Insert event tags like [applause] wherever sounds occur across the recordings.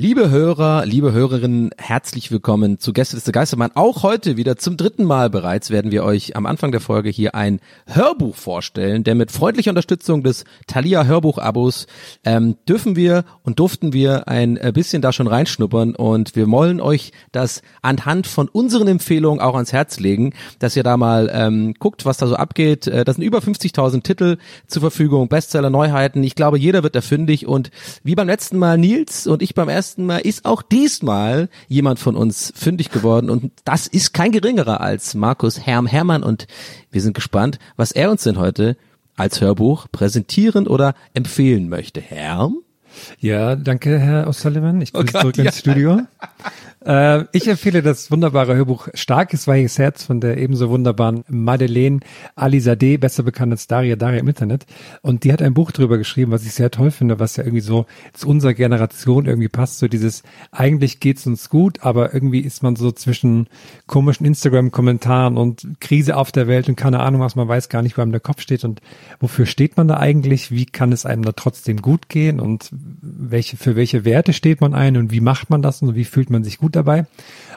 Liebe Hörer, liebe Hörerinnen, herzlich willkommen zu Gästeliste Geistermann. Auch heute wieder zum dritten Mal bereits werden wir euch am Anfang der Folge hier ein Hörbuch vorstellen, denn mit freundlicher Unterstützung des Thalia Hörbuch-Abos ähm, dürfen wir und durften wir ein äh, bisschen da schon reinschnuppern und wir wollen euch das anhand von unseren Empfehlungen auch ans Herz legen, dass ihr da mal ähm, guckt, was da so abgeht. Äh, das sind über 50.000 Titel zur Verfügung, Bestseller, Neuheiten. Ich glaube, jeder wird da fündig und wie beim letzten Mal Nils und ich beim ersten Mal ist auch diesmal jemand von uns fündig geworden und das ist kein geringerer als Markus Herm Hermann und wir sind gespannt, was er uns denn heute als Hörbuch präsentieren oder empfehlen möchte. Herm? Ja, danke, Herr O'Sullivan. Ich bin Oh Gott, zurück ja. ins Studio. [laughs] äh, ich empfehle das wunderbare Hörbuch Starkes weiches Herz von der ebenso wunderbaren Madeleine Alizadeh, besser bekannt als Daria Daria im Internet. Und die hat ein Buch drüber geschrieben, was ich sehr toll finde, was ja irgendwie so zu unserer Generation irgendwie passt. So dieses, eigentlich geht's uns gut, aber irgendwie ist man so zwischen komischen Instagram-Kommentaren und Krise auf der Welt und keine Ahnung was, man weiß gar nicht, wo einem der Kopf steht und wofür steht man da eigentlich, wie kann es einem da trotzdem gut gehen und welche, für welche Werte steht man ein und wie macht man das und wie fühlt man sich gut dabei.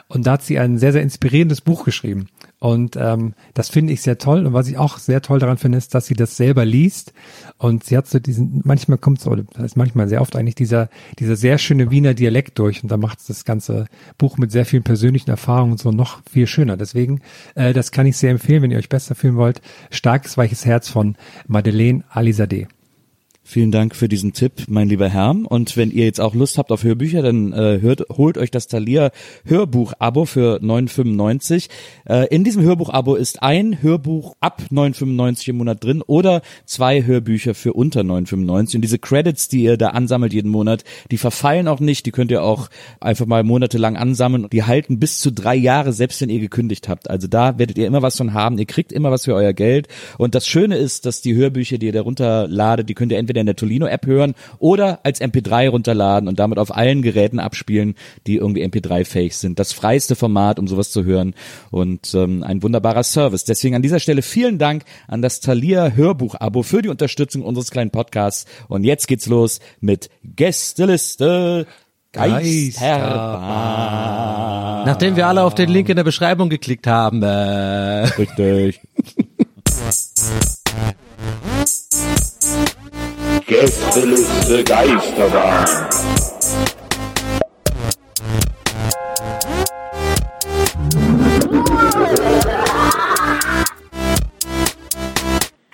Und da hat sie ein sehr, sehr inspirierendes Buch geschrieben. Und ähm, das finde ich sehr toll. Und was ich auch sehr toll daran finde, ist, dass sie das selber liest. Und sie hat so diesen, manchmal kommt so, das ist manchmal sehr oft eigentlich dieser, dieser sehr schöne Wiener Dialekt durch. Und da macht das ganze Buch mit sehr vielen persönlichen Erfahrungen so noch viel schöner. Deswegen, äh, das kann ich sehr empfehlen, wenn ihr euch besser fühlen wollt. Starkes, weiches Herz von Madeleine Alizadeh. Vielen Dank für diesen Tipp, mein lieber Herr. Und wenn ihr jetzt auch Lust habt auf Hörbücher, dann äh, hört, holt euch das Thalia Hörbuch-Abo für 9,95. Äh, in diesem Hörbuch-Abo ist ein Hörbuch ab 9,95 im Monat drin oder zwei Hörbücher für unter 9,95. Und diese Credits, die ihr da ansammelt jeden Monat, die verfallen auch nicht. Die könnt ihr auch einfach mal monatelang ansammeln. Die halten bis zu drei Jahre, selbst wenn ihr gekündigt habt. Also da werdet ihr immer was von haben. Ihr kriegt immer was für euer Geld. Und das Schöne ist, dass die Hörbücher, die ihr darunter ladet, die könnt ihr entweder in der Tolino-App hören oder als MP3 runterladen und damit auf allen Geräten abspielen, die irgendwie MP3-fähig sind. Das freiste Format, um sowas zu hören und ähm, ein wunderbarer Service. Deswegen an dieser Stelle vielen Dank an das Thalia Hörbuch-Abo für die Unterstützung unseres kleinen Podcasts. Und jetzt geht's los mit Gästeliste Geisterbahn. Nachdem wir alle auf den Link in der Beschreibung geklickt haben, äh, Richtig. [laughs] Gästeliste Geisterbahn.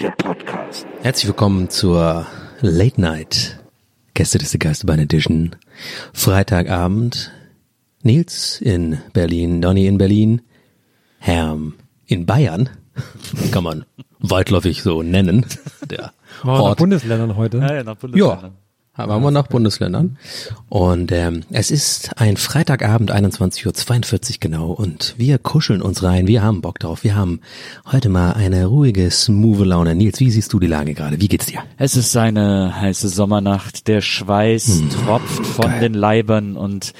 Der Podcast. Herzlich willkommen zur Late Night Gäste des Geisterbahn Edition. Freitagabend. Nils in Berlin, Donny in Berlin, Herm in Bayern. Kann man weitläufig so nennen. Der Wow, nach. Bundesländern heute. Ja, ja, nach Ja, haben wir nach Bundesländern. Und ähm, es ist ein Freitagabend, 21.42 Uhr genau. Und wir kuscheln uns rein. Wir haben Bock drauf. Wir haben heute mal eine ruhige, smooth Laune. Nils, wie siehst du die Lage gerade? Wie geht's dir? Es ist eine heiße Sommernacht. Der Schweiß Hm, tropft von den Leibern und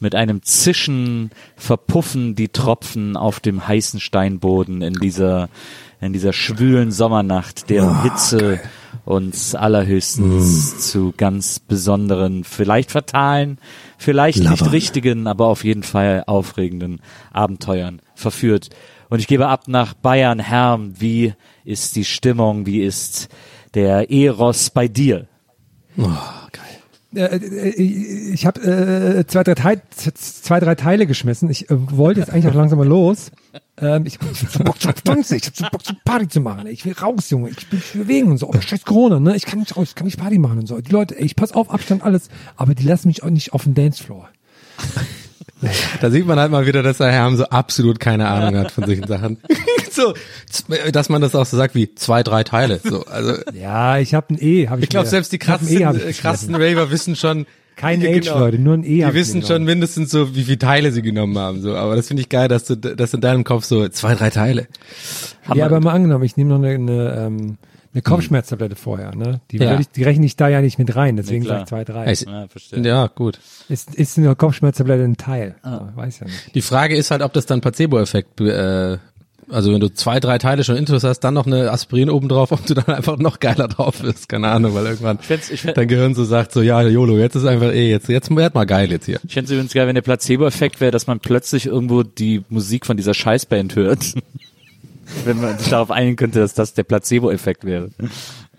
mit einem Zischen verpuffen die Tropfen auf dem heißen Steinboden in dieser in dieser schwülen Sommernacht, deren Ah, Hitze uns allerhöchstens Hm. zu ganz besonderen, vielleicht fatalen, vielleicht nicht Labern. richtigen, aber auf jeden Fall aufregenden Abenteuern verführt. Und ich gebe ab nach Bayern, Herm, wie ist die Stimmung, wie ist der Eros bei dir? Oh. Äh, äh, ich habe äh, zwei, drei Teil, zwei, drei Teile geschmissen. Ich äh, wollte jetzt eigentlich auch langsam mal los. Ähm, ich, ich hab so Bock zu tanzen, ich hab so Bock zu Party zu machen. Ich will raus, Junge. Ich will mich bewegen und so. Oh, scheiß Corona, ne? Ich kann nicht raus, ich kann nicht Party machen und so. Die Leute, ey, ich pass auf, Abstand, alles. Aber die lassen mich auch nicht auf den Dancefloor. [laughs] Da sieht man halt mal wieder, dass der Herr so absolut keine Ahnung hat von solchen Sachen. [laughs] so, dass man das auch so sagt wie zwei, drei Teile. So, also Ja, ich habe ein E. Hab ich ich glaube selbst die ein krassen, E krassen Raver wissen schon. Kein Age, genau. Leute, nur ein E. Die wissen schon mindestens so, wie viele Teile sie genommen haben. So, aber das finde ich geil, dass du, dass in deinem Kopf so zwei, drei Teile. Ja, aber mal angenommen, ich nehme noch eine, eine, ähm, eine Kopfschmerztablette vorher, ne? Die, Ja. ich, die rechne ich da ja nicht mit rein, deswegen Nee, sag klar. ich zwei, drei. Heißt- Ja, verstehe. Ja, gut. Ist, ist eine Kopfschmerztablette ein Teil? Ah. Weiß ja nicht. Die Frage ist halt, ob das dann Placebo-Effekt, äh, also wenn du zwei, drei Teile schon Intus hast, dann noch eine Aspirin oben drauf, ob du dann einfach noch geiler drauf bist. Keine Ahnung, weil irgendwann fänd's- ich fänd- dein Gehirn so sagt, so ja, YOLO, jetzt ist einfach eh, jetzt, jetzt werd mal geil jetzt hier. Ich fände es übrigens geil, wenn der Placebo-Effekt wäre, dass man plötzlich irgendwo die Musik von dieser Scheißband hört. Wenn man sich darauf einigen könnte, dass das der Placebo-Effekt wäre.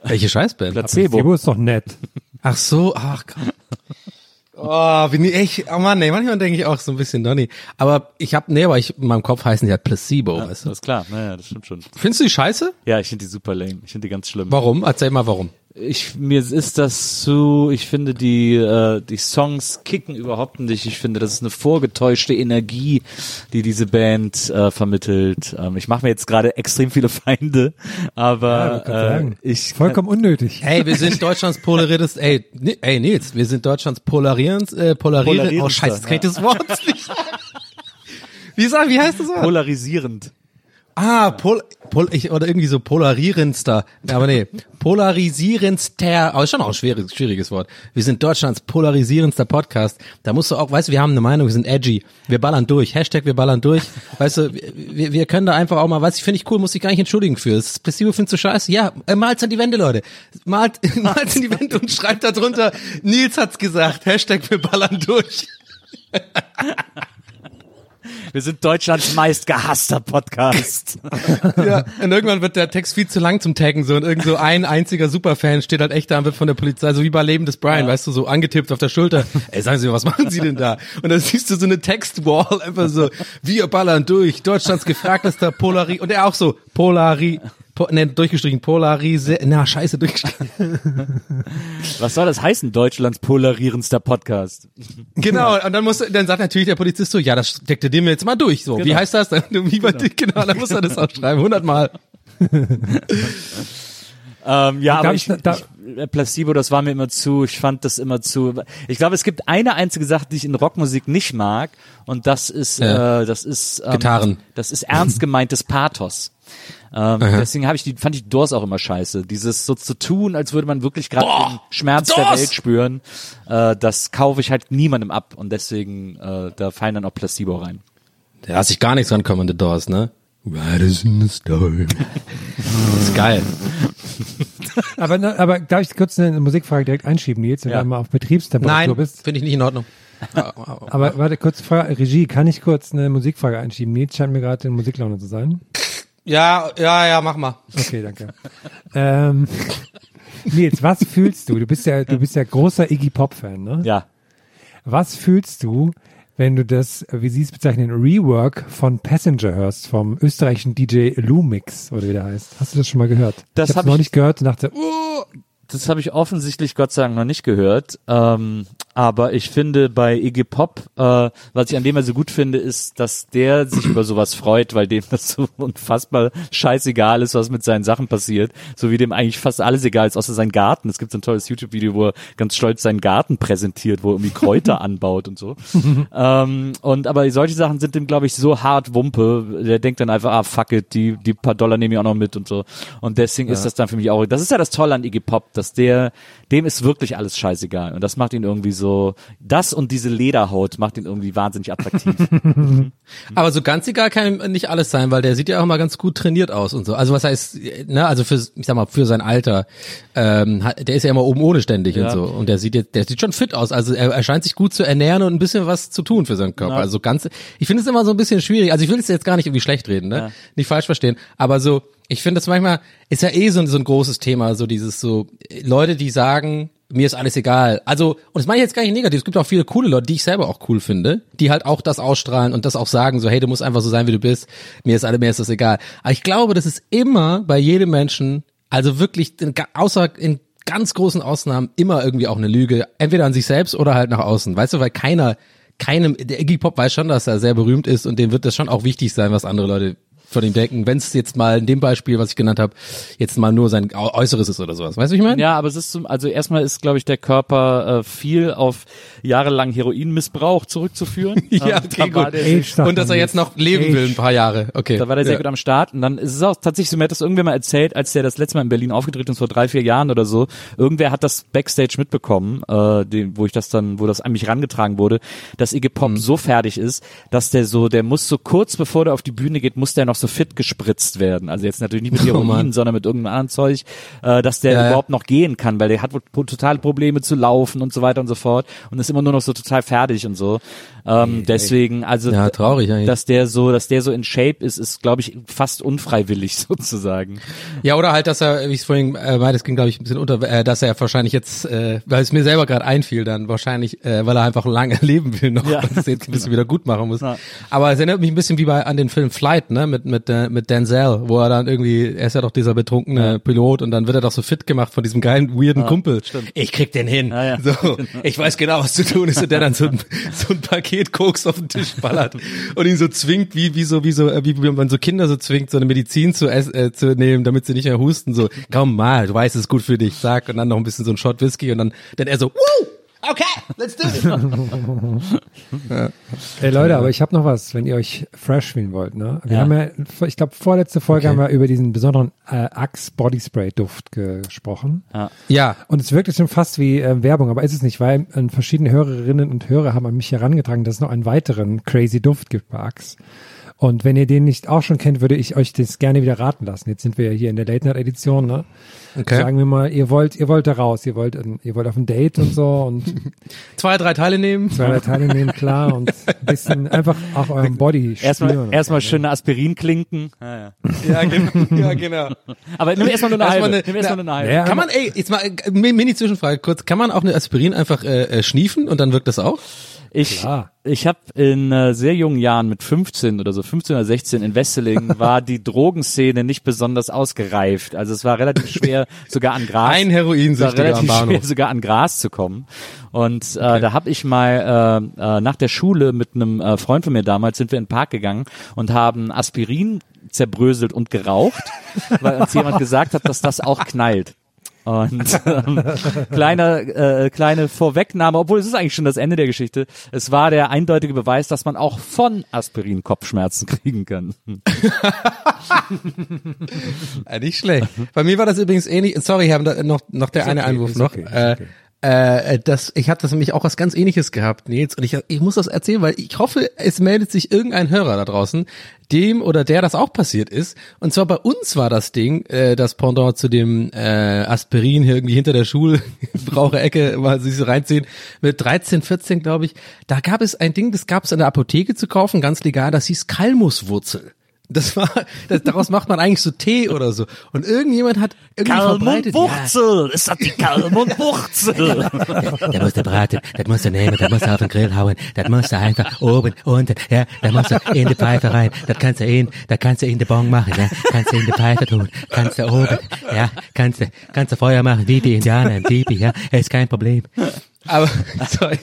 Welche Scheißband? Placebo. Placebo ist doch nett. Ach so, ach Gott. Oh, bin ich echt, oh Mann, nee, manchmal denke ich auch so ein bisschen Donny. Aber ich hab, nee, aber ich, in meinem Kopf heißen die halt Placebo, weißt Das du. ist klar, naja, das stimmt schon. Findest du die scheiße? Ja, ich finde die super lame. Ich finde die ganz schlimm. Warum? Erzähl mal warum. Ich, mir ist das zu, ich finde die, äh, die Songs kicken überhaupt nicht. Ich finde, das ist eine vorgetäuschte Energie, die diese Band äh, vermittelt. Ähm, ich mache mir jetzt gerade extrem viele [laughs] Feinde, aber kann äh, ich Vollkommen unnötig. Hey, wir sind Deutschlands polariertes, ey, ni- ey Nils, wir sind Deutschlands polarierens, äh, polarierend, oh scheiße, das kann ich das Wort nicht. [laughs] Wie sagen, wie heißt das Wort? polarisierend. Ah, Pol, Pol ich, oder irgendwie so polarisierendster. Aber nee, [laughs] polarisierendster, aber ist schon auch ein schwieriges, schwieriges Wort. Wir sind Deutschlands polarisierendster Podcast. Da musst du auch, weißt du, wir haben eine Meinung, wir sind edgy. Wir ballern durch. Hashtag wir ballern durch. Weißt du, wir, wir können da einfach auch mal, weißt du, finde ich cool, muss ich gar nicht entschuldigen für. Das Placebo findest du scheiße. Ja, äh, malt's an die Wände, Leute. Malt, [laughs] malt's an die Wände und schreibt da drunter, Nils hat's gesagt. Hashtag wir ballern durch. [laughs] Wir sind Deutschlands meist gehasster Podcast. Ja, und irgendwann wird der Text viel zu lang zum Taggen so und irgend so ein einziger Superfan steht halt echt da und wird von der Polizei, so wie bei Leben des Brian, weißt du, so angetippt auf der Schulter. Ey, sagen Sie, was machen Sie denn da? Und dann siehst du so eine Textwall, einfach so, wir ballern durch, Deutschlands gefragtester Polari, und er auch so, Polari, po, ne, durchgestrichen, Polarise, na, scheiße, durchgestrichen. [laughs] Was soll das heißen, Deutschlands polarisierendster Podcast? Genau, und dann muss, dann sagt natürlich der Polizist so, ja, das steckt dir mir jetzt mal durch, so. Wie Genau. heißt das? Dann, [laughs] wie genau. genau, dann muss er das auch schreiben, hundertmal. [laughs] Ähm, ja, aber ich ich, da- ich, äh, Placebo, das war mir immer zu, ich fand das immer zu. Ich glaube, es gibt eine einzige Sache, die ich in Rockmusik nicht mag, und das ist, Ja. äh, das ist ähm, Gitarren. Das ist ernst gemeintes Pathos. Ähm, deswegen habe ich die, fand ich Doors auch immer scheiße. Dieses so zu tun, als würde man wirklich gerade den Schmerz der Doors! Welt spüren, äh, das kaufe ich halt niemandem ab und deswegen äh, da fallen dann auch Placebo rein. Da hast sich gar nichts rankommen an The Doors, ne? Riders in the Storm. das ist geil. [laughs] Aber, aber darf ich kurz eine Musikfrage direkt einschieben, Nils, wenn Ja. du mal auf Betriebstemperatur Nein, bist? finde ich nicht in Ordnung. [laughs] Aber warte, kurz Frage, Regie, kann ich kurz eine Musikfrage einschieben? Nils scheint mir gerade in Musiklaune zu sein. Ja, ja, ja, mach mal. Okay, danke. ähm, [laughs] Nils, was fühlst du? Du bist ja, du bist ja großer Iggy Pop Fan, ne? Ja. Was fühlst du, wenn du das, wie Sie es bezeichnen, Rework von Passenger hörst, vom österreichischen DJ Lumix, oder wie der heißt? Hast du das schon mal gehört? Das ich hab habe noch ich- nicht gehört und dachte, uh, Das habe ich offensichtlich Gott sei Dank noch nicht gehört. Ähm, aber ich finde bei Iggy Pop, äh, was ich an dem er so gut finde, ist, dass der sich über sowas freut, weil dem das so unfassbar scheißegal ist, was mit seinen Sachen passiert. So wie dem eigentlich fast alles egal ist, außer sein Garten. Es gibt so ein tolles YouTube-Video, wo er ganz stolz seinen Garten präsentiert, wo er irgendwie Kräuter [laughs] anbaut und so. ähm, und aber solche Sachen sind dem, glaube ich, so hart Wumpe. Der denkt dann einfach, ah fuck it, die, die paar Dollar nehme ich auch noch mit und so. Und deswegen ist das dann für mich auch. Das ist ja das Tolle an Iggy Pop, dass der, dem ist wirklich alles scheißegal. Und das macht ihn irgendwie so, das und diese Lederhaut macht ihn irgendwie wahnsinnig attraktiv. [laughs] [laughs] Aber so ganz egal kann ihm nicht alles sein, weil der sieht ja auch mal ganz gut trainiert aus und so. Also was heißt, ne, also für, ich sag mal, für sein Alter, ähm, der ist ja immer oben ohne ständig Ja. und so. Und der sieht jetzt, der sieht schon fit aus. Also er, er scheint sich gut zu ernähren und ein bisschen was zu tun für seinen Körper. Ja. Also ganz, ich finde es immer so ein bisschen schwierig. Also ich will es jetzt gar nicht irgendwie schlecht reden, ne? Ja. Nicht falsch verstehen. Aber so, ich finde das manchmal, ist ja eh so, ein- so ein großes Thema, so dieses so, Leute, die sagen, mir ist alles egal. Also, und das meine ich jetzt gar nicht negativ, es gibt auch viele coole Leute, die ich selber auch cool finde, die halt auch das ausstrahlen und das auch sagen, so, hey, du musst einfach so sein, wie du bist, mir ist alles, mir ist das egal. Aber ich glaube, das ist immer bei jedem Menschen, also wirklich, in, außer in ganz großen Ausnahmen, immer irgendwie auch eine Lüge, entweder an sich selbst oder halt nach außen, weißt du, weil keiner, keinem, der Iggy Pop weiß schon, dass er sehr berühmt ist und dem wird das schon auch wichtig sein, was andere Leute von ihm denken, wenn es jetzt mal in dem Beispiel, was ich genannt habe, jetzt mal nur sein Äu- Äußeres ist oder sowas. Weißt du, ich meine? Ja, aber es ist zum, also erstmal ist, glaube ich, der Körper äh, viel auf jahrelang Heroinmissbrauch zurückzuführen. [laughs] Ja, Ähm, okay, gut. der Und dass er jetzt noch leben Age. will, ein paar Jahre. Okay. Da war der sehr ja. gut am Start. Und dann ist es auch tatsächlich so, mir hat das irgendwer mal erzählt, als der das letzte Mal in Berlin aufgetreten ist, vor drei, vier Jahren oder so. Irgendwer hat das Backstage mitbekommen, äh, den, wo ich das dann, wo das an mich rangetragen wurde, dass Iggy Pop Mhm. so fertig ist, dass der so, der muss so kurz bevor der auf die Bühne geht, muss der noch so fit gespritzt werden. Also jetzt natürlich nicht mit [laughs] Oh. Heroin, sondern mit irgendeinem anderen Zeug, äh, dass der Ja, überhaupt noch gehen kann, weil der hat wohl totale Probleme zu laufen und so weiter und so fort und ist immer nur noch so total fertig und so. Ähm, deswegen, also Ja, traurig eigentlich. dass der so, dass der so in Shape ist, ist glaube ich fast unfreiwillig [laughs] sozusagen. Ja, oder halt, dass er, wie ich es vorhin äh, meinte, das ging glaube ich ein bisschen unter, äh, dass er wahrscheinlich jetzt, äh, weil es mir selber gerade einfiel, dann wahrscheinlich, äh, weil er einfach lange [laughs] leben will noch Ja. und es jetzt ein bisschen wieder gut machen muss. Ja. Aber es erinnert mich ein bisschen wie bei an den Film Flight, ne, mit mit äh, mit Denzel, wo er dann irgendwie, er ist ja doch dieser betrunkene Pilot und dann wird er doch so fit gemacht von diesem geilen weirden Kumpel. Ich krieg den hin. Ja, ja. So, [laughs] ich weiß genau, was zu tun ist und der dann so ein, [laughs] so ein Paket Koks auf den Tisch ballert [laughs] und ihn so zwingt, wie wie so wie so äh, wie, wie man so Kinder so zwingt, so eine Medizin zu äh, zu nehmen, damit sie nicht mehr husten. So, komm mal, du weißt, es ist gut für dich, sag und dann noch ein bisschen so ein Shot Whisky und dann dann er so, Woo! Okay, let's do it. [laughs] Ey Leute, aber ich habe noch was, wenn ihr euch fresh fühlen wollt. Ne? Wir Ja. haben ja, ich glaube, vorletzte Folge haben wir über diesen besonderen äh, Axe Body Spray Duft gesprochen. ja, Und es wirkt jetzt schon fast wie äh, Werbung, aber ist es nicht, weil äh, verschiedene Hörerinnen und Hörer haben an mich herangetragen, dass es noch einen weiteren crazy Duft gibt bei Axe. Und wenn ihr den nicht auch schon kennt, würde ich euch das gerne wieder raten lassen. Jetzt sind wir ja hier in der Late Night Edition, ne? Okay. Sagen wir mal, ihr wollt, ihr wollt da raus, ihr wollt, ihr wollt auf ein Date und so und [laughs] zwei, drei Teile nehmen. zwei drei Teile nehmen, klar, und ein bisschen einfach auch eurem [laughs] Body Erstmal spüren. erstmal schöne Aspirin klinken. Ja, ja. Ja, genau. [laughs] Ja, genau. Aber nimm erstmal nur eine Erstmal halbe. eine- nimm erstmal nur eine halbe. Ja, Kann man, ey, jetzt mal äh, Mini-Zwischenfrage kurz, kann man auch eine Aspirin einfach äh, äh, schniefen und dann wirkt das auch? Ich, Klar. ich habe in äh, sehr jungen Jahren mit 15 oder so, 15 oder 16 in Wesseling [laughs] war die Drogenszene nicht besonders ausgereift. Also es war relativ schwer, sogar an Gras. Ein es war relativ schwer, sogar an Gras zu kommen. Und äh, da habe ich mal äh, äh, nach der Schule mit einem äh, Freund von mir damals sind wir in den Park gegangen und haben Aspirin zerbröselt und geraucht, weil uns jemand gesagt hat, dass das auch knallt. Und ähm, kleine, äh, kleine Vorwegnahme, obwohl es ist eigentlich schon das Ende der Geschichte. Es war der eindeutige Beweis, dass man auch von Aspirin Kopfschmerzen [laughs] kriegen kann. Äh, nicht schlecht. Bei mir war das übrigens ähnlich. Sorry, Herr, da- noch, noch der Ist eine okay, Einwurf noch. okay, äh, okay. Äh, das, ich hatte das nämlich auch was ganz ähnliches gehabt, Nils, und ich, ich muss das erzählen, weil ich hoffe, es meldet sich irgendein Hörer da draußen, dem oder der das auch passiert ist. Und zwar bei uns war das Ding, äh, das Pendant zu dem äh, Aspirin hier irgendwie hinter der Schulbraucherecke [laughs] mal sich so reinziehen, mit 13, 14, glaube ich. Da gab es ein Ding, das gab es in der Apotheke zu kaufen, ganz legal, das hieß Kalmuswurzel. Das war, das, daraus macht man eigentlich so Tee oder so. Und irgendjemand hat irgendwie verbreitet. Ja, ist das die Kalmundwurzel? [laughs] der muss der braten, das musst du nehmen, das musst du auf den Grill hauen, das musst du einfach oben, unten, ja, da musst du in die Pfeife rein, das kannst du in, da kannst du in die Bon machen, ja, kannst du in die Pfeife tun, kannst du oben, ja, kannst du, kannst du Feuer machen, wie die Indianer im Tipi, ja, ist kein Problem. Aber, [laughs] sorry.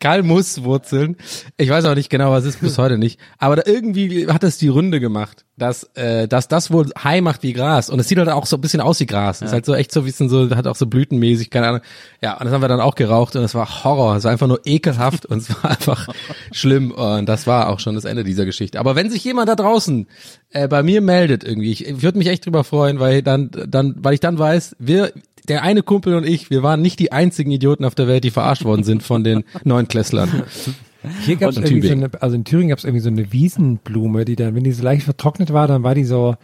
Kalmuswurzeln. Ich weiß auch nicht genau, was ist bis heute nicht. Aber da irgendwie hat das die Runde gemacht, dass, äh, dass das wohl high macht wie Gras. Und es sieht halt auch so ein bisschen aus wie Gras. Ist halt so echt so ein bisschen so, hat auch so blütenmäßig, keine Ahnung. Ja, und das haben wir dann auch geraucht und es war Horror. Es war einfach nur ekelhaft und es war einfach [laughs] schlimm. Und das war auch schon das Ende dieser Geschichte. Aber wenn sich jemand da draußen äh, bei mir meldet irgendwie, ich, ich würde mich echt drüber freuen, weil dann, dann, weil ich dann weiß, wir, der eine Kumpel und ich, wir waren nicht die einzigen Idioten auf der Welt, die verarscht worden sind von den [laughs] Neunklässlern. Hier gab es irgendwie so Tübingen. eine, also in Thüringen gab es irgendwie so eine Wiesenblume, die dann, wenn die so leicht vertrocknet war, dann war die so,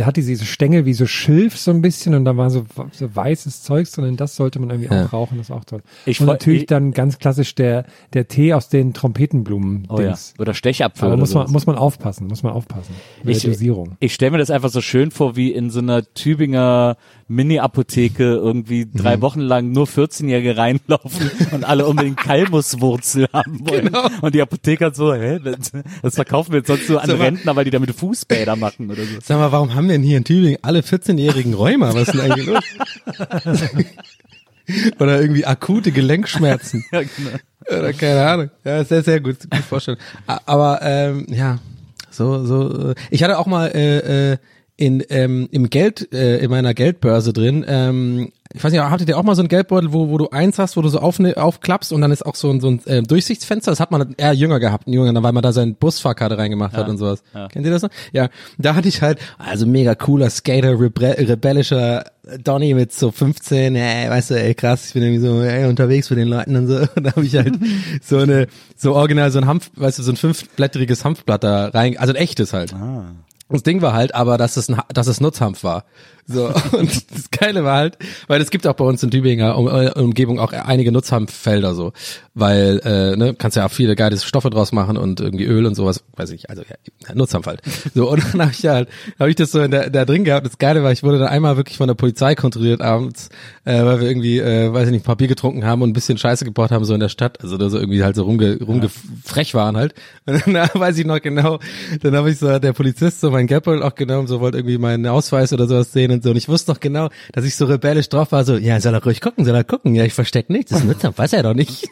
der hatte diese Stängel wie so Schilf so ein bisschen und da war so, so weißes Zeugs drin und das sollte man irgendwie Ja. auch rauchen, das ist auch toll. Ich und natürlich ich- dann ganz klassisch der, der Tee aus den Trompetenblumen. Oh ja. Oder Stechapfel. Aber oder muss man, sowas. muss man aufpassen, muss man aufpassen. Mit Ich- der Dosierung. Ich stelle mir das einfach so schön vor, wie in so einer Tübinger Mini-Apotheke irgendwie drei Mhm. Wochen lang nur 14-Jährige reinlaufen [laughs] und alle unbedingt Kalmuswurzel haben wollen. Genau. Und die Apotheker so, hä, das, verkaufen wir jetzt sonst so an Rentner, weil die damit Fußbäder machen oder so. Sag mal, warum haben denn hier in Tübingen alle 14-jährigen Rheuma? Was ist denn eigentlich los? [laughs] Oder irgendwie akute Gelenkschmerzen. Ja, genau. Oder keine Ahnung. Ja, sehr, sehr gut, gut vorstellen. Aber ähm, ja, so, so. äh, Ich hatte auch mal äh, äh, in ähm, im Geld äh, in meiner Geldbörse drin. Ähm, ich weiß nicht, hattet ihr auch mal so ein Geldbeutel, wo, wo du eins hast, wo du so auf, aufklappst und dann ist auch so ein, so ein äh, Durchsichtsfenster. Das hat man eher jünger gehabt, ein Jünger, weil man da seine Busfahrkarte reingemacht hat und sowas. Kennt ihr das noch? Ja, da hatte ich halt, also mega cooler Skater, rebe rebellischer Donny mit so 15, ey, weißt du, ey, krass, ich bin irgendwie so ey, unterwegs für den Leuten und so. Und [laughs] da habe ich halt [laughs] so eine, so original so ein Hanf, weißt du, so ein fünfblättriges Hanfblatt da rein, also ein echtes halt. Das Ding war halt aber, dass es, ein, dass es Nutzhanf war. So, [laughs] und das Geile war halt, weil es gibt auch bei uns in Tübinger um, äh, Umgebung auch einige Nutzhanffelder so, weil, äh, ne, kannst ja auch viele geile Stoffe draus machen und irgendwie Öl und sowas, weiß ich, also ja, Nutzhanf halt. So, und [laughs] dann habe ich halt, habe ich das so in der, da drin gehabt. Das Geile war, ich wurde dann einmal wirklich von der Polizei kontrolliert abends, äh, weil wir irgendwie, äh, weiß ich nicht, Papier getrunken haben und ein bisschen Scheiße gebaut haben so in der Stadt, also da so irgendwie halt so rumge, rumgefrech waren halt. Und dann [laughs] weiß ich noch genau, dann habe ich so, der Polizist so mein Geldbeutel auch genommen, so wollte irgendwie meinen Ausweis oder sowas sehen und so. Und ich wusste noch genau, dass ich so rebellisch drauf war, so, ja, soll er ruhig gucken, soll er gucken. Ja, ich versteck nichts, das nützt weiß er doch nicht.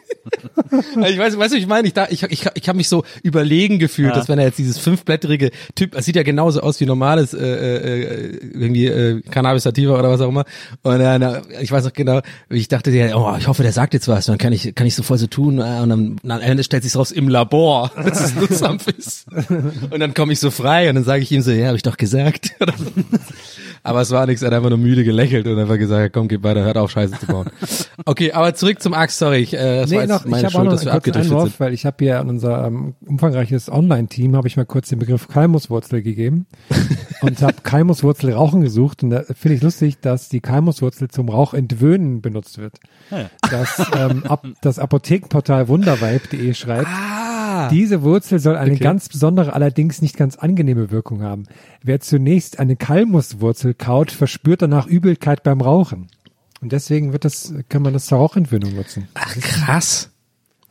[laughs] ich weiß, weißt du, ich meine? Ich, da, ich, ich, ich habe mich so überlegen gefühlt, Ja. dass wenn er jetzt dieses fünfblättrige Typ, es sieht ja genauso aus wie normales, äh, äh, irgendwie äh, Cannabis sativa oder was auch immer. Und äh, ich weiß noch genau, ich dachte, ja, oh, ich hoffe, der sagt jetzt was. Dann kann ich, kann ich so voll so tun. Äh, und dann, am Ende stellt sich raus im Labor, [laughs] dass es Nutzhanf ist. Und dann komme ich so frei und dann sage ich ihm so, ja, habe ich doch gesagt. [laughs] Aber es war nichts, er hat einfach nur müde gelächelt und einfach gesagt, komm, geh weiter, hört auf, Scheiße zu bauen. [laughs] Okay, aber zurück zum Axt, sorry, ich, äh, das war Nee, jetzt noch, ich meine habe auch Schuld, noch dass wir abgedriftet Einwurf, sind. weil ich habe hier an unser ähm, umfangreiches Online-Team habe ich mal kurz den Begriff Kalmuswurzel gegeben [laughs] und habe Kalmuswurzel rauchen gesucht und da finde ich lustig, dass die Kalmuswurzel zum Rauchentwöhnen benutzt wird. Das, ähm, ab, das Apothekenportal wundervibe.de schreibt, Ah, diese Wurzel soll eine ganz besondere, allerdings nicht ganz angenehme Wirkung haben. Wer zunächst eine Kalmuswurzel kaut, verspürt danach Übelkeit beim Rauchen. Und deswegen wird das, kann man das zur Rauchentwöhnung nutzen. ach krass.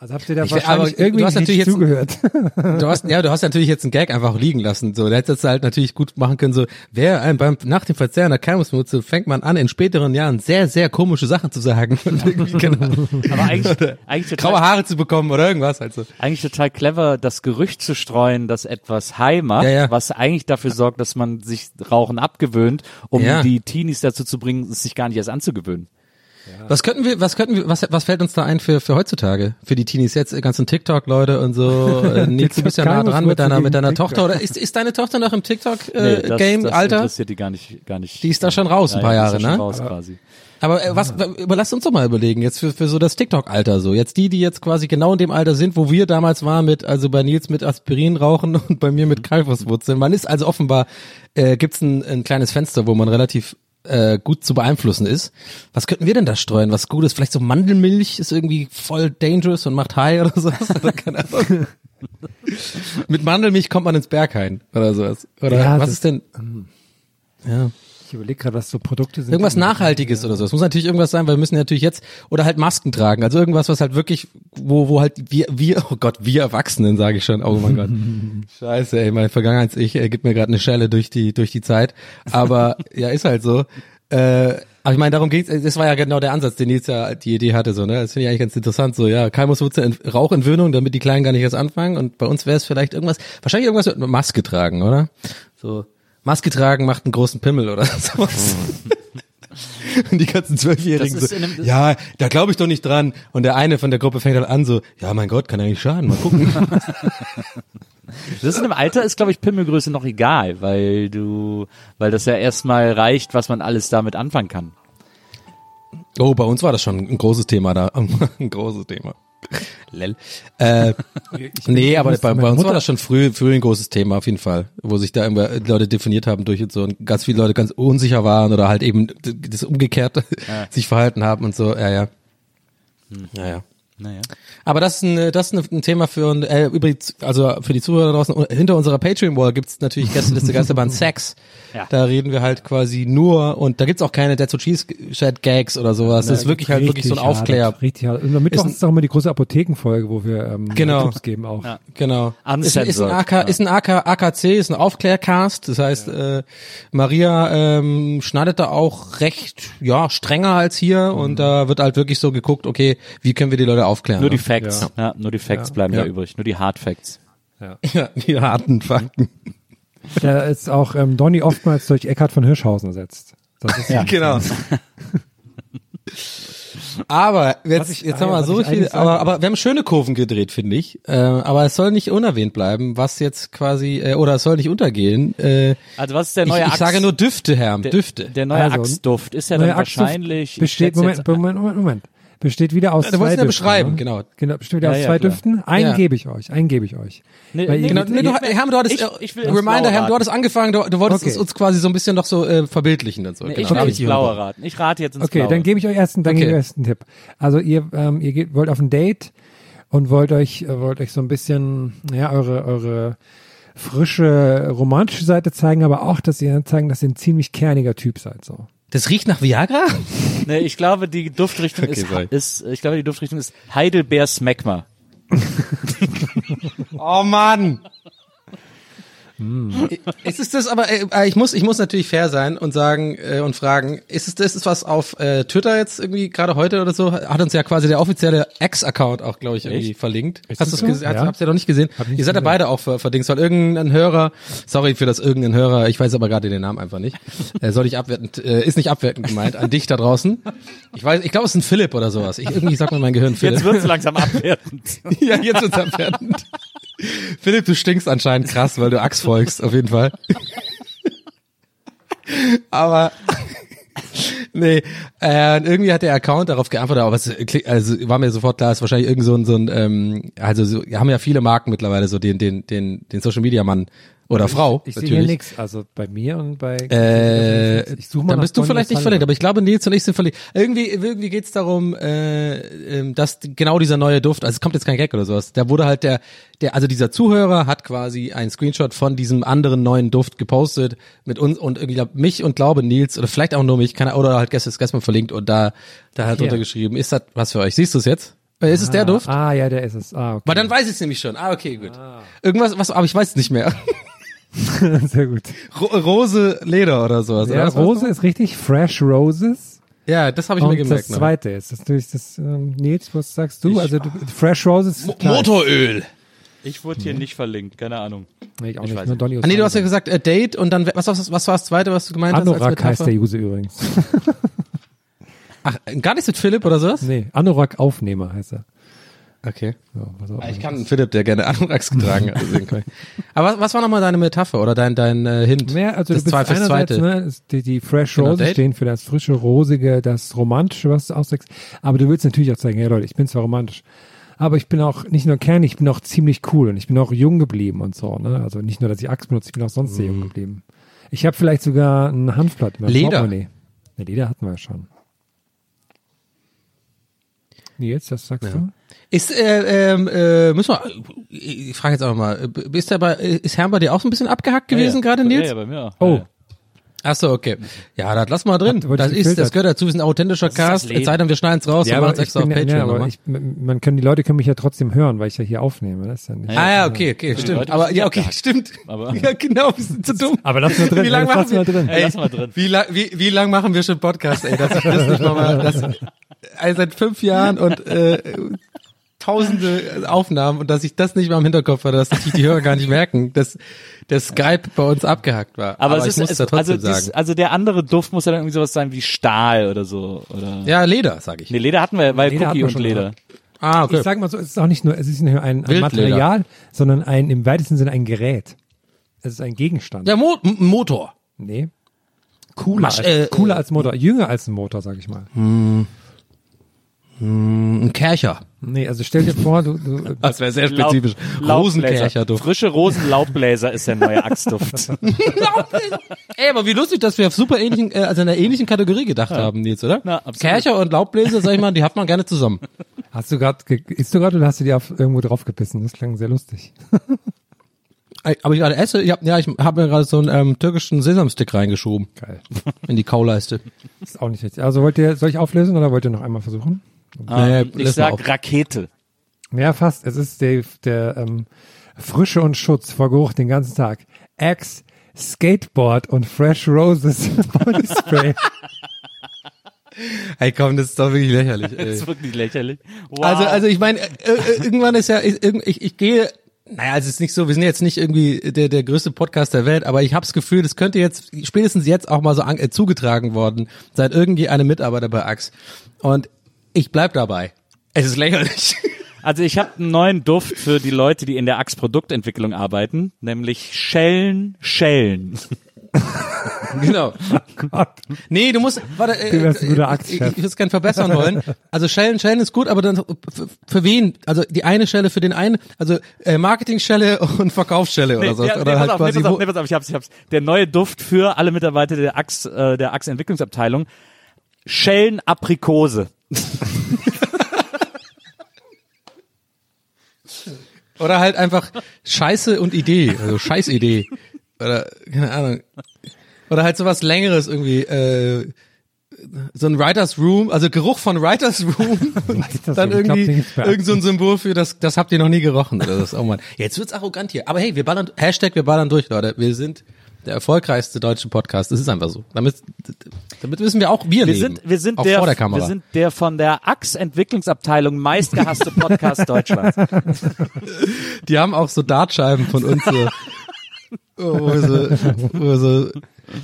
Also habt ihr da Ich- wahrscheinlich aber irgendwie du hast nicht natürlich jetzt- zugehört. [laughs] Du hast, ja, du hast natürlich jetzt einen Gag einfach liegen lassen. So, da hättest du halt natürlich gut machen können. So, wer einem beim nach dem Verzehr einer Kalmuswurzel fängt man an, in späteren Jahren sehr, sehr komische Sachen zu sagen Ahnung, [laughs] Aber eigentlich, [laughs] eigentlich, graue total, Haare zu bekommen oder irgendwas halt so. eigentlich total clever, das Gerücht zu streuen, dass etwas high macht, Ja, ja. was eigentlich dafür sorgt, dass man sich Rauchen abgewöhnt, um Ja. die Teenies dazu zu bringen, es sich gar nicht erst anzugewöhnen. Was könnten wir, was könnten wir, was, was fällt uns da ein für, für heutzutage? Für die Teenies jetzt, ganzen TikTok-Leute und so. [laughs] Äh, Nils, du bist ja nah dran mit deiner, mit deiner TikTok. Tochter, oder ist, ist deine Tochter noch im Nee, TikTok-Game, das, äh, das Alter? interessiert die gar nicht, gar nicht. Die ist da schon raus, ein paar ja, Jahre, die ist ja schon ne? Raus quasi. Aber äh, was, überlass uns doch mal überlegen, jetzt für, für so das TikTok-Alter so. Jetzt die, die jetzt quasi genau in dem Alter sind, wo wir damals waren mit, also bei Nils mit Aspirin rauchen [laughs] und bei mir mit Kalbuswurzeln. Man ist also offenbar, äh, gibt's ein, ein kleines Fenster, wo man relativ äh, gut zu beeinflussen ist. Was könnten wir denn da streuen? Was Gutes? Vielleicht so Mandelmilch ist irgendwie voll dangerous und macht high oder sowas? [laughs] Oder keine Ahnung. mit Mandelmilch kommt man ins Berghain oder sowas. Oder Ja, was ist denn? Ja. Ich überlege gerade, was so Produkte sind. Irgendwas Nachhaltiges oder so. Es muss natürlich irgendwas sein, weil wir müssen ja natürlich jetzt oder halt Masken tragen. Also irgendwas, was halt wirklich, wo, wo halt wir, wir, oh Gott, wir Erwachsenen, sage ich schon. Oh mein Gott. [laughs] Scheiße, ey, mein Vergangenheits-Ich äh, gibt mir gerade eine Schelle durch die, durch die Zeit. Aber [laughs] ja, ist halt so. Äh, aber ich meine, darum geht's. Das war ja genau der Ansatz, den Nils ja die Idee hatte. So, ne, das finde ich eigentlich ganz interessant. So, ja, Kalmuswurzel, Ent- Rauchentwöhnung, damit die Kleinen gar nicht erst anfangen. Und bei uns wäre es vielleicht irgendwas, wahrscheinlich irgendwas mit Maske tragen, oder? So, Maske tragen macht einen großen Pimmel oder [laughs] sowas. Und die ganzen Zwölfjährigen so, in einem- ja, da glaube ich doch nicht dran. Und der eine von der Gruppe fängt halt an so, ja, mein Gott, kann ja nicht schaden, mal gucken. [laughs] Das ist in einem Alter ist, glaube ich, Pimmelgröße noch egal, weil du, weil das ja erstmal reicht, was man alles damit anfangen kann. oh, bei uns war das schon ein großes Thema da. [laughs] Ein großes Thema. Lel. Äh, [laughs] nee, aber bei, bei uns war das schon früh, früh ein großes Thema auf jeden Fall, wo sich da immer Leute definiert haben durch und so und ganz viele Leute ganz unsicher waren oder halt eben das Umgekehrte [laughs] sich verhalten haben und so. Ja, ja. Ja, ja. Naja. Aber das ist ein, das ist ein Thema für äh, übrigens, also für die Zuhörer draußen. Hinter unserer Patreon-Wall gibt's natürlich Gästeliste Geisterbahn [laughs] Sex. Ja. Da reden wir halt quasi nur und da gibt's auch keine Dead to Cheese Chat Gags oder sowas. das ist wirklich halt wirklich so ein Aufklär. Hart, richtig hart. Und am Mittwoch Ist ist, auch immer die große Apothekenfolge, wo wir ähm, Genau. Tipps geben auch. Ja. Genau. Ist, ist ein AK, ja. ist ein AK, AKC, ist ein Aufklärcast. Das heißt, äh, Maria ähm, schneidet da auch recht, ja, strenger als hier Mhm. und da wird halt wirklich so geguckt, okay, wie können wir die Leute aufklären? Nur die ne? Facts. Ja. nur die Facts bleiben Ja. übrig. Nur die Hard Facts. [laughs] ja, die harten Fakten. Da ist auch ähm, Donny oftmals durch Eckhard von Hirschhausen ersetzt. Das ist [laughs] ja. Genau. [laughs] Aber jetzt, ich- jetzt ah haben ja, wir was so ich viel, aber, aber wir haben schöne Kurven gedreht, finde ich. Äh, aber es soll nicht unerwähnt bleiben, was jetzt quasi, äh, oder es soll nicht untergehen. Äh, Also was ist der ich, neue ich Axt? sage nur Düfte, Herr, der, Düfte. Der neue Also, Axtduft ist ja Neue dann wahrscheinlich. ich Besteht, Moment, jetzt- Moment, Moment, Moment. Besteht wieder aus Du zwei wolltest ja Düften. beschreiben, ne? genau. Genau, besteht wieder Ja, aus ja, zwei klar. Düften. Einen Ja. gebe ich euch, einen gebe ich euch. Nee, Weil nee, ihr- Genau, nee, du, Ich- Herm, du hattest, ich- äh, ich will Reminder, Herm, du hattest angefangen, du, du wolltest Okay. es uns quasi so ein bisschen noch so äh, verbildlichen und so. Nee, Genau, ich will ins die Blaue raten. Ich rate jetzt ins Okay, Blaue. dann gebe ich euch erst, einen- dann Okay. gebe ich euch erst einen Tipp. Also ihr, ähm, ihr geht, wollt auf ein Date und wollt euch, äh, wollt euch so ein bisschen, ja, eure, eure frische romantische Seite zeigen, aber auch, dass ihr zeigen, dass ihr ein ziemlich kerniger Typ seid, so. Das riecht nach Viagra? Nee, ich glaube, die Duftrichtung Okay, ist, ist, ich glaube, die Duftrichtung ist Heidelbeer Smegma. Oh Mann! Ist es das aber, äh, ich muss, ich muss natürlich fair sein und sagen äh, und fragen, ist es das, ist was auf äh, Twitter jetzt irgendwie gerade heute oder so, hat uns ja quasi der offizielle Ex-Account auch, glaube ich, irgendwie Echt? verlinkt. Ist Hast du das es? Ja. Habt ihr noch nicht gesehen? Nicht ihr seid ja beide auch ver verdingst, weil irgendein Hörer, sorry für das irgendein Hörer, ich weiß aber gerade den Namen einfach nicht, [laughs] äh, soll ich abwertend, äh, ist nicht abwertend gemeint, an dich da draußen. Ich weiß, ich glaube, es ist ein Philipp oder sowas. Ich, irgendwie sagt mir mein Gehirn Philipp. Jetzt wird's langsam [laughs] abwertend. Ja, jetzt wird's abwertend. Philipp, du stinkst anscheinend krass, weil du Axt folgst, auf jeden Fall. Aber nee, äh, irgendwie hat der Account darauf geantwortet, aber es also war mir sofort klar, es ist wahrscheinlich irgend so ein, so ein ähm, also so, haben ja viele Marken mittlerweile so den den den den Social Media Mann oder Frau Ich sehe hier natürlich. nichts, also bei mir und bei Äh, ich suche mal dann bist du vielleicht nicht verlinkt, aber ich glaube, Nils und ich sind verlinkt. Irgendwie, irgendwie geht's darum, äh, ähm, dass genau dieser neue Duft, also es kommt jetzt kein Gag oder sowas, da wurde halt der, der, also dieser Zuhörer hat quasi einen Screenshot von diesem anderen neuen Duft gepostet mit uns und irgendwie mich und glaube Nils oder vielleicht auch nur mich, keine, oder halt gestern, gestern verlinkt und da, da halt Hier. drunter geschrieben, ist das was für euch? Siehst du es jetzt? Äh, Ist es der Duft? Ah, ja, der ist es. Ah, okay. Weil dann weiß ich es nämlich schon. Ah, okay, gut. Irgendwas, was, aber ich weiß es nicht mehr. [laughs] [laughs] Sehr gut. Ro Rose Leder oder sowas. Ja, oder Rose ist richtig, Fresh Roses. Ja, das habe ich und mir gemerkt. das ne? zweite ist, das ist natürlich das, ähm, Nils, was sagst du? also du, Fresh Roses. klar. Motoröl. Ich wurde hier nicht verlinkt, keine Ahnung. Nee, ich auch Ich nicht, weiß nur. Donny Ah, nee, du hast ja gesagt äh, Date und dann was, was, was war das zweite, was du gemeint hast? als Anorak heißt der User übrigens. Ach, gar nichts mit Philipp oder sowas? nee, Anorak Aufnehmer heißt er. Okay. So, auf. Ich kann einen Philipp, der gerne Anoraks [laughs] getragen hat. kann Aber was, was war nochmal deine Metapher oder dein, dein äh, Hint? Mehr, also das du bist zwei fürs zweite. ne, ist die, die Fresh Genau, Roses stehen für das frische, rosige, das romantische, was du ausdrückst. Aber du willst natürlich auch zeigen, hey Leute, ich bin zwar romantisch, aber ich bin auch nicht nur kernig, ich bin auch ziemlich cool und ich bin auch jung geblieben und so. Ne? Also nicht nur, dass ich Axt benutze, ich bin auch sonst sehr jung geblieben. Ich habe vielleicht sogar ein Hanfblatt. in meinem Leder. Ne, Leder hatten wir ja schon. Nils, was sagst du? Ist, äh, ähm, äh, müssen wir, ich frage jetzt auch mal, äh, ist der bei, ist Herr bei dir auch so ein bisschen abgehackt gewesen ja, gerade, ja. Nils? Ja, ja, bei mir auch. Oh. Ja. Ach so, okay. Ja, das lass mal drin. Hat- Das ist, das gehört dazu, wir sind ein authentischer ist Cast, es sei denn, wir schneiden es raus und machen es ich extra auf bin ja- Patreon ja, aber nochmal. ich, man kann, die Leute können mich ja trotzdem hören, weil ich ja hier aufnehme. Das ist ja nicht. Ah ja, okay, okay, stimmt. Aber ja, ja okay, stimmt. Aber- [laughs] ja, genau, wir sind zu dumm. Aber lass mal drin. Wie lange machen lassen wir wir drin. Ey, lass mal drin. Wie lang, wie, wie lang machen wir schon Podcast, ey? Das, das nicht mal, mal das, also seit fünf Jahren und äh, tausende Aufnahmen und dass ich das nicht mal im Hinterkopf hatte, dass sich die Hörer gar nicht merken, dass der Skype bei uns abgehackt war. Aber, es ich ist, muss es, da also, trotzdem dies, sagen. also der andere Duft muss ja dann irgendwie sowas sein wie Stahl oder so. Oder Ja, Leder, sag ich. Nee, Leder hatten wir, weil Leder hatten Cookie wir und schon Leder. Ah, okay. Ich sag mal so, es ist auch nicht nur, es ist nicht nur ein, ein. Material, sondern ein, im weitesten Sinne ein Gerät. Es ist ein Gegenstand. Der Mo Motor. Nee. Cooler, Masch- als, äh, cooler als Motor, jünger als ein Motor, sag ich mal. Ein Kercher. Nee, also stell dir vor, du, du [laughs] Das wäre sehr Laub- spezifisch. Laubbläser. Rosenkercherduft. Frische Rosenlaubbläser ist der neue Axtduft. [laughs] Ey, aber wie lustig, dass wir auf super ähnlichen, äh, also in einer ähnlichen Kategorie gedacht haben, Nils, oder? Na, absolut. Kercher und Laubbläser, sag ich mal, die hat man gerne zusammen. hast du gerade, isst du gerade oder hast du dir auf irgendwo draufgebissen? Das klang sehr lustig. Aber ich gerade esse, ich hab, ja, ich habe mir gerade so einen ähm, türkischen Sesamstick reingeschoben Geil. in die Kauleiste. Ist auch nicht richtig. Also wollt ihr, soll ich auflösen oder wollt ihr noch einmal versuchen? Naja, Ähm, ich sag Rakete. Ja, fast. Es ist der, der ähm, Frische und Schutz vor Geruch den ganzen Tag. Axe, Skateboard und Fresh Roses [laughs] Body Spray. Ey, komm, das ist doch wirklich lächerlich. [laughs] Das Ey. ist wirklich lächerlich. Wow. Also, also ich meine, äh, äh, irgendwann ist ja, ich, ich, ich gehe, naja, es ist nicht so, wir sind jetzt nicht irgendwie der, der größte Podcast der Welt, aber ich habe das Gefühl, das könnte jetzt, spätestens jetzt auch mal so an, äh, zugetragen worden, seit irgendwie einem Mitarbeiter bei Axe. Und ich bleib dabei. Es ist lächerlich. [laughs] Also ich habe einen neuen Duft für die Leute, die in der Axe Produktentwicklung arbeiten, nämlich Schellen, Schellen. [laughs] genau. [laughs] Nee, du musst, warte, äh, guter ich, ich würde es gerne verbessern wollen. Also Schellen, Schellen ist gut, aber dann für, für wen? Also die eine Schelle für den einen, also äh, Marketingschelle und Verkaufsschelle oder so. ja, oder nee, halt auf, quasi nee, pass auf, nee, pass auf, ich hab's, ich hab's. Der neue Duft für alle Mitarbeiter der Axe, äh, der Axe Entwicklungsabteilung. Schellen Aprikose. [laughs] Oder halt einfach Scheiße und Idee, also Scheißidee. Oder, keine Ahnung. Oder halt sowas längeres irgendwie, äh, so ein Writers Room, also Geruch von Writers Room. [laughs] Writers dann glaub, irgendwie irgend so ein Symbol für das, das habt ihr noch nie gerochen oder das. Oh Mann. Jetzt wird's arrogant hier. Aber hey, wir ballern, Hashtag wir ballern durch, Leute. Wir sind der erfolgreichste deutsche Podcast. Das ist einfach so. Damit, damit wissen wir auch, wir, Wir leben. sind, wir sind auch der, vor der Kamera. wir sind der von der Axe Entwicklungsabteilung meistgehasste Podcast Deutschlands. [laughs] Die haben auch so Dartscheiben von uns so. [laughs] Wo so, wo so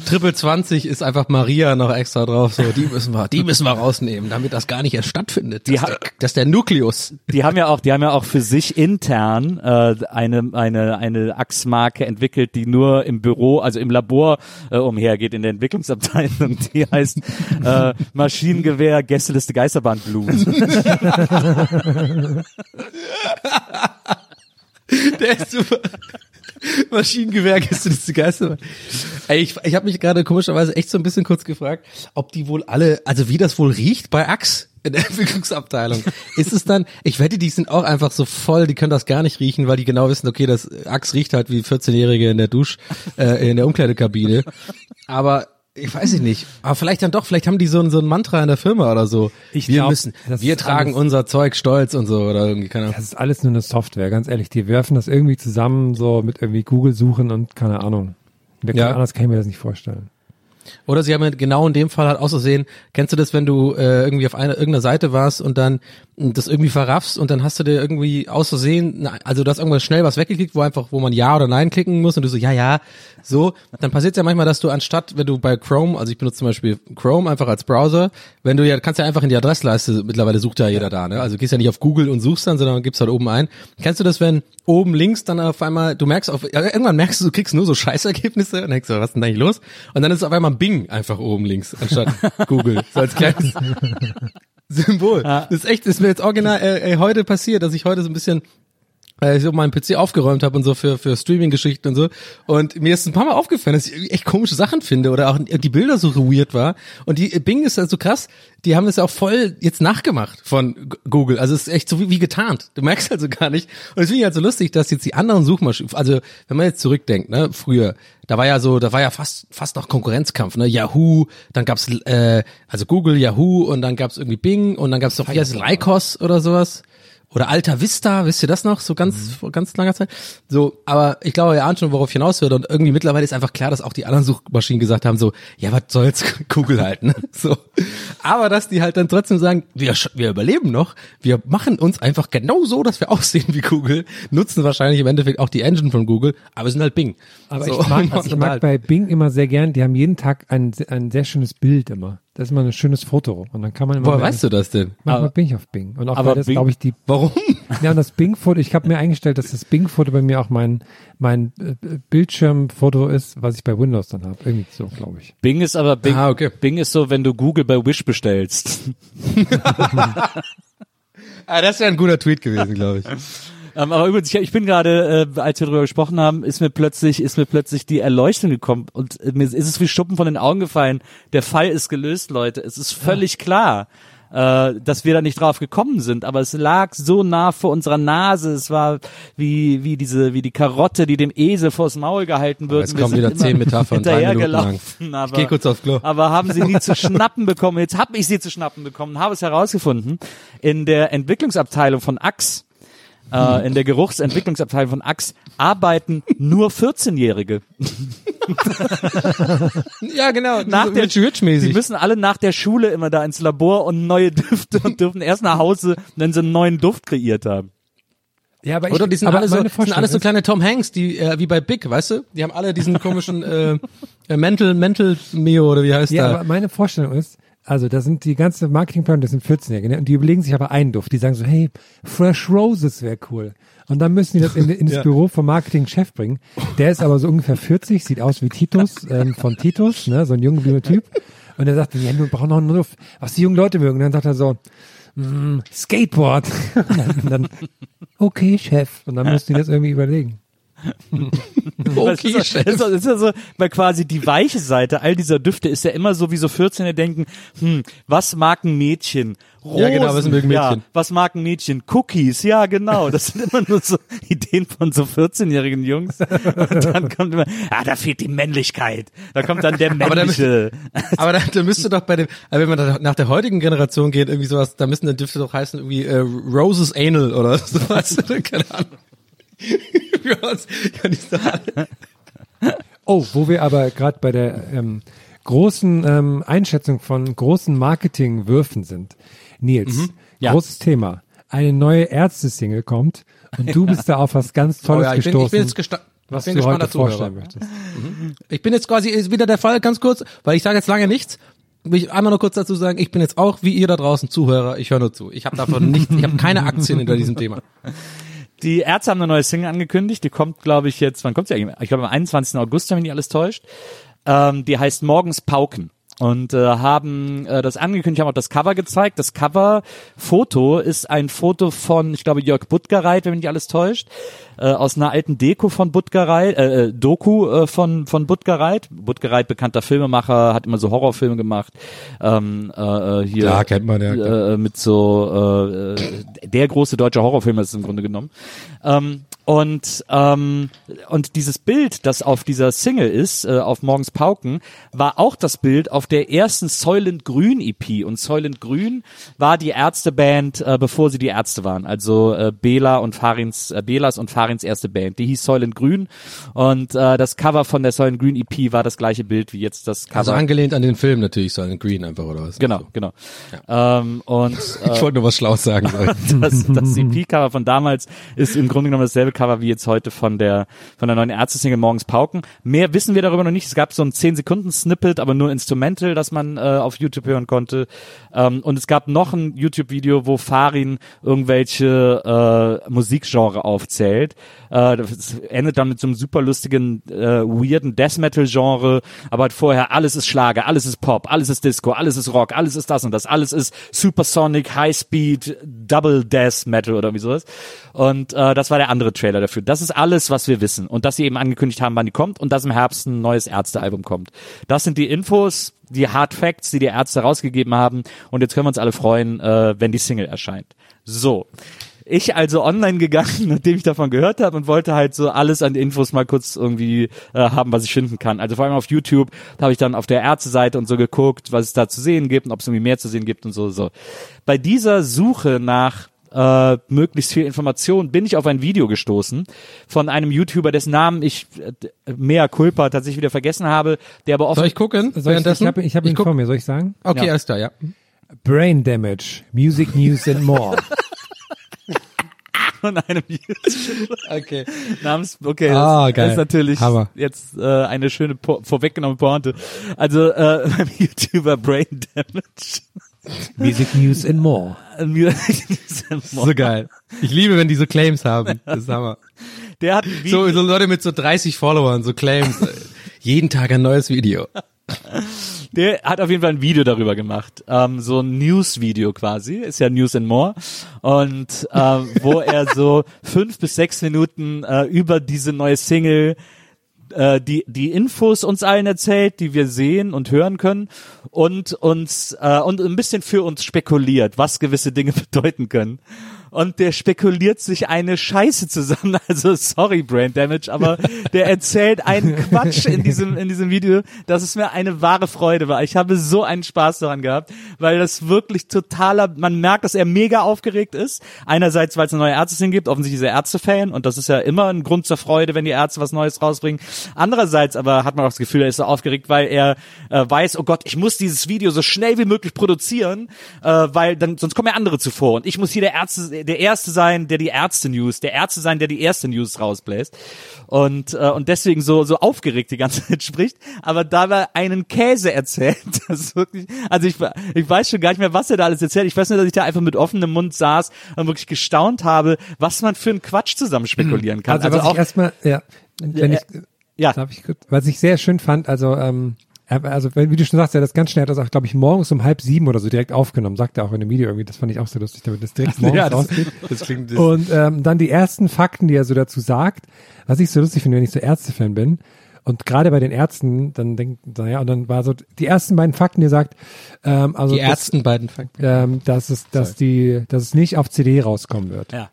Triple 20 ist einfach Maria noch extra drauf. So, die müssen wir, die müssen wir rausnehmen, damit das gar nicht erst stattfindet. Die Das, ha- der, das ist der Nukleus. Die haben ja auch, die haben ja auch für sich intern äh, eine eine eine Achsmarke entwickelt, die nur im Büro, also im Labor äh, umhergeht in der Entwicklungsabteilung. [laughs] Die heißt äh, Maschinengewehr Gästeliste Geisterbahn Blut. [laughs] Der ist super. Maschinengewehr, gestern ist die Geister. Ey, ich, ich habe mich gerade komischerweise echt so ein bisschen kurz gefragt, ob die wohl alle, also wie das wohl riecht bei Axe in der [laughs] Entwicklungsabteilung. Ist es dann, ich wette, die sind auch einfach so voll, die können das gar nicht riechen, weil die genau wissen, okay, das Axe riecht halt wie 14-Jährige in der Dusch, äh, in der Umkleidekabine. Aber ich weiß ich nicht. Aber vielleicht dann doch, vielleicht haben die so ein, so ein Mantra in der Firma oder so. Ich wir glaub, müssen, wir tragen alles- unser Zeug stolz und so oder irgendwie, keine Ahnung. Das ist alles nur eine Software, ganz ehrlich. Die werfen das irgendwie zusammen, so mit irgendwie Google suchen und keine Ahnung. Wir Ja. können, Anders kann ich mir das nicht vorstellen. Oder sie haben ja genau in dem Fall halt auszusehen. Kennst du das, wenn du äh, irgendwie auf einer irgendeiner Seite warst und dann das irgendwie verraffst und dann hast du dir irgendwie aus Versehen, also du hast irgendwas schnell was weggeklickt, wo einfach, wo man Ja oder Nein klicken muss und du so, ja, ja, so. Dann passiert ja manchmal, dass du anstatt, wenn du bei Chrome, also ich benutze zum Beispiel Chrome einfach als Browser, wenn du ja, kannst ja einfach in die Adressleiste, mittlerweile sucht ja jeder da, ne? Also gehst ja nicht auf Google und suchst dann, sondern gibst halt oben ein. Kennst du das, wenn oben links dann auf einmal, du merkst auf, irgendwann merkst du, du kriegst nur so Scheißergebnisse und denkst so, was ist denn da eigentlich los? Und dann ist auf einmal Bing einfach oben links, anstatt [laughs] Google. So als kleines [laughs] Symbol. Das ist echt, das ist mir jetzt original äh, äh, heute passiert, dass ich heute so ein bisschen äh, so meinen PC aufgeräumt habe und so für für Streaming-Geschichten und so. Und mir ist ein paar Mal aufgefallen, dass ich echt komische Sachen finde oder auch die Bilder so weird war. Und die Bing ist halt so krass, die haben das ja auch voll jetzt nachgemacht von Google. Also es ist echt so wie, wie getarnt. Du merkst also gar nicht. Und es finde ich halt so lustig, dass jetzt die anderen Suchmaschinen, also wenn man jetzt zurückdenkt, ne, früher, da war ja so, da war ja fast fast noch Konkurrenzkampf, ne? Yahoo, dann gab's äh, also Google, Yahoo und dann gab's irgendwie Bing und dann gab's doch wie heißt Lycos oder sowas. Oder Alta Vista, wisst ihr das noch? So ganz, vor ganz langer Zeit. So, aber ich glaube, ihr ahnt schon, worauf ich hinaus will. Und irgendwie mittlerweile ist einfach klar, dass auch die anderen Suchmaschinen gesagt haben, so, ja, was soll's, [laughs] Google halt, ne? So. Aber dass die halt dann trotzdem sagen, wir, wir überleben noch, wir machen uns einfach genau so, dass wir [laughs] aussehen wie Google, nutzen wahrscheinlich im Endeffekt auch die Engine von Gooel, aber sind halt Bing. Aber so, ich mag, [laughs] also ich mag bei Bing immer sehr gern, die haben jeden Tag ein, ein sehr schönes Bild immer. Das ist immer ein schönes Foto. Und dann kann man immer. Woher weißt du das denn? Manchmal bin ich auf Bing. Und auch aber weil das, glaube ich, die Warum? [laughs] Ja, und das Bing-Foto, ich habe mir eingestellt, dass das Bing-Foto bei mir auch mein, mein äh, Bildschirmfoto ist, was ich bei Windows dann habe. Irgendwie so, glaube ich. Bing ist aber Bing, Ah, okay. Bing ist so, wenn du Google bei Wish bestellst. [laughs] Ah, das wäre ein guter Tweet gewesen, glaube ich. [laughs] Ähm, aber übrigens, ich, ich bin gerade, äh, als wir darüber gesprochen haben, ist mir plötzlich, ist mir plötzlich die Erleuchtung gekommen und äh, mir ist es wie Schuppen von den Augen gefallen. Der Fall ist gelöst, Leute. Es ist völlig klar, äh, dass wir da nicht drauf gekommen sind. Aber es lag so nah vor unserer Nase. Es war wie wie diese wie die Karotte, die dem Esel vors Maul gehalten wird. Jetzt Wir kommen wieder zehn Metaphern, hinterhergelaufen, Aber, Ich geh kurz aufs Klo. aber haben sie nie zu [laughs] schnappen bekommen. Jetzt habe ich sie zu schnappen bekommen, habe es herausgefunden. In der Entwicklungsabteilung von Axe, äh, in der Geruchsentwicklungsabteilung von Axe, arbeiten nur 14-Jährige. [laughs] Ja, genau. Nach so der, Rich Rich mäßig. Sie müssen alle nach der Schule immer da ins Labor und neue Düfte und dürfen erst nach Hause, wenn sie einen neuen Duft kreiert haben. Ja, aber ich, Oder die sind aber alle so, sind alles so kleine Tom Hanks, die äh, wie bei Big, weißt du? Die haben alle diesen komischen äh, äh, Mental Mental Mio oder wie heißt Ja, der? aber meine Vorstellung ist, also da sind die ganze Marketingplan, das sind 14-Jährige, ne? und die überlegen sich aber einen Duft. Die sagen so, hey, Fresh Roses wäre cool. Und dann müssen die das in, ins [laughs] Büro vom Marketing-Chef bringen. Der ist aber so ungefähr 40, sieht aus wie Titus ähm, von Titus, ne? so ein junger Typ. Und er sagt, ja, wir brauchen noch einen Duft, was die jungen Leute mögen. Und dann sagt er so, mm, Skateboard. [laughs] Und dann, okay, Chef. Und dann müssen die das irgendwie überlegen. [laughs] Das ist, so- das ist, das ist ja so, weil quasi die weiche Seite all dieser Düfte ist ja immer so, wie so 14 denken, hm, was mag ein Mädchen? Rosen, Ja, genau, was mögen Ja, Mädchen? was mag ein Mädchen? Cookies, ja, genau. Das sind immer nur so [laughs] Ideen von so 14-jährigen Jungs. Und dann kommt immer, ah, da fehlt die Männlichkeit. Da kommt dann der männliche. Aber da, da müsste doch bei dem, aber wenn man da nach der heutigen Generation geht, irgendwie sowas, da müssen dann Düfte doch heißen irgendwie äh, Roses Anal oder [laughs] sowas. Keine Ahnung. Rose- ja, alle- Oh, wo wir aber gerade bei der ähm, großen ähm, Einschätzung von großen Marketingwürfen sind. Nils, Mhm. Ja. großes Thema. Eine neue Ärzte-Single kommt und du bist da auf was ganz [laughs] Oh Tolles ja, ich bin, gestoßen, ich bin jetzt gesta was ich bin du gespannt heute vorstellen möchtest. Ich bin jetzt quasi ist wieder der Fall, ganz kurz, weil ich sage jetzt lange nichts. Will ich einmal nur kurz dazu sagen, ich bin jetzt auch wie ihr da draußen Zuhörer, ich höre nur zu. Ich habe davon nicht, ich habe keine Aktien hinter diesem Thema. Die Ärzte haben eine neue Single angekündigt. Die kommt, glaube ich, jetzt, wann kommt sie eigentlich? Ich glaube, am 21. August, wenn mich nicht alles täuscht. Ähm, die heißt Morgens Pauken. Und äh, haben äh, das angekündigt, haben auch das Cover gezeigt. Das Cover-Foto ist ein Foto von, ich glaube, Jörg Buttgereit, wenn mich nicht alles täuscht, äh, aus einer alten Deko von Buttgereit, äh, äh, Doku äh, von von Buttgereit. Buttgereit, bekannter Filmemacher, hat immer so Horrorfilme gemacht. Ähm, äh, äh, hier, Klar, kennt man, ja. Äh, mit so äh, äh, der große deutsche Horrorfilm ist es im Grunde genommen. Ähm, und ähm, und dieses Bild, das auf dieser Single ist, äh, auf Morgens Pauken, war auch das Bild auf der ersten Soylent Grün EP. Und Soylent Grün war die Ärzteband, äh, bevor sie die Ärzte waren. Also äh, Bela und Farins, äh, Belas und Farins erste Band. Die hieß Soylent Grün. Und äh, das Cover von der Soylent Grün EP war das gleiche Bild wie jetzt das Cover. Also angelehnt an den Film natürlich, so an Green einfach oder was? genau, genau. Ähm, und äh, [laughs] Ich wollte nur was Schlaues sagen. Sollen. [laughs] das, das EP-Cover von damals ist im Grunde genommen dasselbe Cover wie jetzt heute von der von der neuen Ärzte-Single Morgens Pauken. Mehr wissen wir darüber noch nicht. Es gab so ein 10 Sekunden Snippet, aber nur Instrumental, das man äh, auf YouTube hören konnte. Ähm, und es gab noch ein YouTube-Video, wo Farin irgendwelche äh, Musikgenre aufzählt. Äh, das endet dann mit so einem super lustigen, äh, weirden Death Metal-Genre, aber halt vorher alles ist Schlager, alles ist Pop, alles ist Disco, alles ist Rock, alles ist das und das, alles ist Supersonic, High Speed, Double Death Metal oder wie sowas. Und äh, das war der andere Trailer dafür. Das ist alles, was wir wissen. Und dass sie eben angekündigt haben, wann die kommt und dass im Herbst ein neues Ärztealbum kommt. Das sind die Infos, die Hard Facts, die die Ärzte rausgegeben haben. Und jetzt können wir uns alle freuen, äh, wenn die Single erscheint. So. Ich also online gegangen, [laughs] nachdem ich davon gehört habe und wollte halt so alles an Infos mal kurz irgendwie äh, haben, was ich finden kann. Also vor allem auf YouTube, da habe ich dann auf der Ärzteseite und so geguckt, was es da zu sehen gibt und ob es irgendwie mehr zu sehen gibt und so. so. Bei dieser Suche nach äh, möglichst viel Information bin ich auf ein Video gestoßen von einem YouTuber, dessen Namen ich äh, mehr culpa tatsächlich wieder vergessen habe, der aber oft Soll ich gucken? Soll ich, ich habe ich hab ihn guck- vor mir, soll ich sagen? Okay, Ja. alles klar, ja. Brain Damage, Music News and More. [laughs] von einem YouTuber Okay. namens, okay, Ah, das, geil. das ist natürlich Hammer. jetzt äh, eine schöne po vorweggenommene Pointe. Also äh, [laughs] beim YouTuber Brain Damage. Music News and More. So geil. Ich liebe, wenn die so Claims haben. Das ist Hammer. Der hat So, so Leute mit so 30 Followern, so Claims. äh, [laughs] Jeden Tag ein neues Video. Der hat auf jeden Fall ein Video darüber gemacht. Ähm, so ein News-Video quasi. Ist ja News and More. Und ähm, wo er so [laughs] fünf bis sechs Minuten äh, über diese neue Single äh, die die Infos uns allen erzählt, die wir sehen und hören können und uns äh, und ein bisschen für uns spekuliert, was gewisse Dinge [laughs] bedeuten können. Und der spekuliert sich eine Scheiße zusammen. [laughs] Also sorry Brain Damage, aber der erzählt einen Quatsch in diesem in diesem Video, dass es mir eine wahre Freude war. Ich habe so einen Spaß daran gehabt, weil das wirklich totaler. Man merkt, dass er mega aufgeregt ist. Einerseits, weil es eine neue Ärztin gibt. Offensichtlich ist er Ärzte-Fan und das ist ja immer ein Grund zur Freude, wenn die Ärzte was Neues rausbringen. Andererseits aber hat man auch das Gefühl, er ist so aufgeregt, weil er äh, weiß, oh Gott, ich muss dieses Video so schnell wie möglich produzieren, äh, weil dann sonst kommen ja andere zuvor und ich muss hier der Ärzte, der erste sein, der die Ärzte-News, der Ärzte sein, der die erste News rausbläst und äh, und deswegen so so aufgeregt die ganze [laughs] Zeit spricht, aber dabei einen Käse erzählt. [laughs] Das ist wirklich, also ich ich weiß schon gar nicht mehr, was er da alles erzählt. Ich weiß nur, dass ich da einfach mit offenem Mund saß und wirklich gestaunt habe, was man für einen Quatsch zusammen spekulieren kann. Also, was ich erstmal, ja, wenn Ja, ich, ja. darf ich, was ich sehr schön fand, also, ähm, also wie du schon sagst, er hat das ganz schnell, hat das auch, glaube ich, morgens um halb sieben oder so direkt aufgenommen, sagt er auch in dem Video irgendwie, das fand ich auch sehr lustig, damit das direkt [laughs] morgens Ja, das, rausgeht. [laughs] das klingt. Das, Und ähm, dann die ersten Fakten, die er so dazu sagt, was ich so lustig finde, wenn ich so Ärzte-Fan bin. Und gerade bei den Ärzten, dann denkt, naja, und dann war so die ersten beiden Fakten, die er sagt, ähm, also die ersten beiden Fakten. ähm, dass es, dass die, dass es nicht auf CD rauskommen wird. Ja.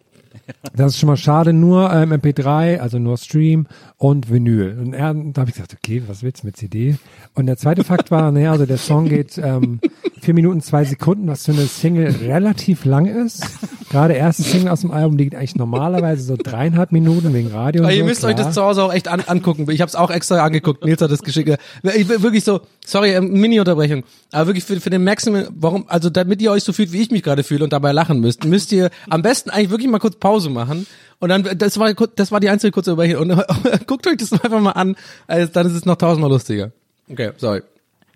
Das ist schon mal schade, nur ähm, MP3, also nur Stream und Vinyl. Und er, da habe ich gesagt, okay, was willst du mit CD? Und der zweite Fakt war, naja, also der Song geht ähm, vier Minuten, zwei Sekunden, was für eine Single relativ lang ist. Gerade erste Single aus dem Album liegt eigentlich normalerweise so dreieinhalb Minuten wegen Radio. Und Aber ihr so, müsst euch klar. das zu Hause auch echt an, angucken. Ich habe es auch extra angeguckt. Nils hat das geschickt. Wirklich so, sorry, ähm, Mini-Unterbrechung. Aber wirklich für, für den Maximum, warum, also damit ihr euch so fühlt, wie ich mich gerade fühle und dabei lachen müsst, müsst ihr am besten eigentlich wirklich mal kurz Pause machen. Und dann, das war, das war die einzige kurze Unterbrechung. Und [laughs] guckt euch das einfach mal an. Also, dann ist es noch tausendmal lustiger. Okay, sorry.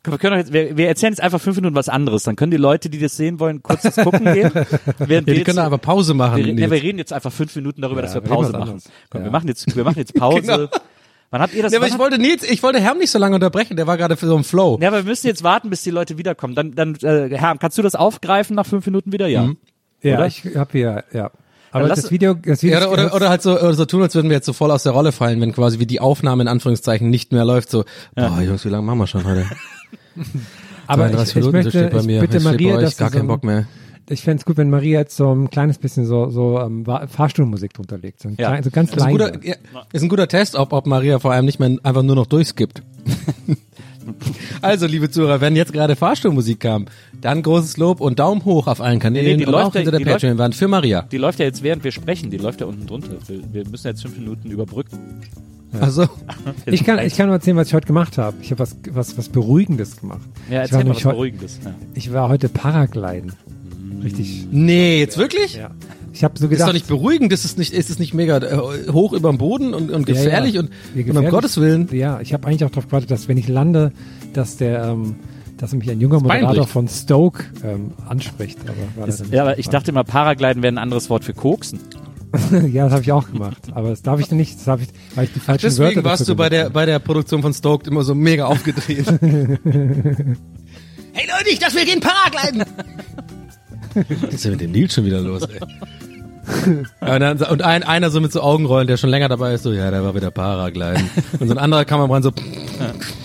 Wir, können jetzt, wir, wir erzählen jetzt einfach fünf Minuten was anderes. Dann können die Leute, die das sehen wollen, kurz das gucken gehen. [laughs] Ja, wir die können einfach Pause machen. wir, reden- ja, Nils. wir reden jetzt einfach fünf Minuten darüber, dass wir wir Pause machen. Komm, wir Ja. machen jetzt, wir machen jetzt [laughs] Pause. Genau. Wann habt ihr das? Ja, aber ich wollte Nils, ich wollte Herm nicht so lange unterbrechen. Der war gerade für so einen Flow. Ja, aber wir müssen jetzt warten, bis die Leute wiederkommen. Dann, dann, äh, Herr, kannst du das aufgreifen nach fünf Minuten wieder? Ja. Mhm. Ja, oder? ich habe hier, ja. Aber lass- das Video, das Video Ja, oder, oder, oder halt so, oder so tun, als würden wir jetzt so voll aus der Rolle fallen, wenn quasi wie die Aufnahme in Anführungszeichen nicht mehr läuft. So, boah, Jungs, wie lange machen wir schon heute? [laughs] aber ich, 32 ich Minuten, so möchte, steht bei ich mir. bitte Ich Maria, bei euch dass gar so keinen ein- Bock mehr. Ich fände es gut, wenn Maria jetzt so ein kleines bisschen so, so ähm, Fahrstuhlmusik drunter legt. So, ein Ja. klein, so ganz Das ist ein guter, ja, ist ein guter Test, ob, ob Maria vor allem nicht mehr einfach nur noch durchskippt. [laughs] also, liebe Zuhörer, wenn jetzt gerade Fahrstuhlmusik kam, dann großes Lob und Daumen hoch auf allen Kanälen Nee, die und läuft auch ja- hinter der Patreon-Wand für Maria. Die läuft ja jetzt, während wir sprechen, die läuft ja unten drunter. Wir, wir müssen jetzt fünf Minuten überbrücken. Also, [laughs] Ich kann, ich kann nur erzählen, was ich heute gemacht habe. Ich habe was, was, was Beruhigendes gemacht. Ja, ich, war erzähl mal was Beruhigendes. Ja. ich war heute Paragliden. Richtig. nee, jetzt wirklich? Ja. Ich habe so Das ist gedacht. doch nicht beruhigend, das ist nicht, ist es nicht mega äh, hoch über dem Boden und, und Ja, gefährlich ja. und, Ja, und um gefährlich. Gottes Willen. Ja, ich habe eigentlich auch darauf gewartet, dass wenn ich lande, dass der, ähm, dass mich ein junger Moderator von Stoke ähm, anspricht. Aber nicht Ja, aber ich dachte immer, Paragliden wäre ein anderes Wort für Koksen. [laughs] ja, das habe ich auch gemacht. Aber das darf ich nicht. Das habe ich, weil ich die falschen Wörter Deswegen warst dafür du bei der, bei der Produktion von Stoked immer so mega aufgedreht. [laughs] hey Leute, ich dachte, wir gehen Paragliden! Was ist denn mit dem Nils schon wieder los, ey? [laughs] Und, dann, und ein, einer so mit so Augenrollen, der schon länger dabei ist, so, ja, der war wieder Paragliden. Und so ein anderer Kameramann so, [laughs]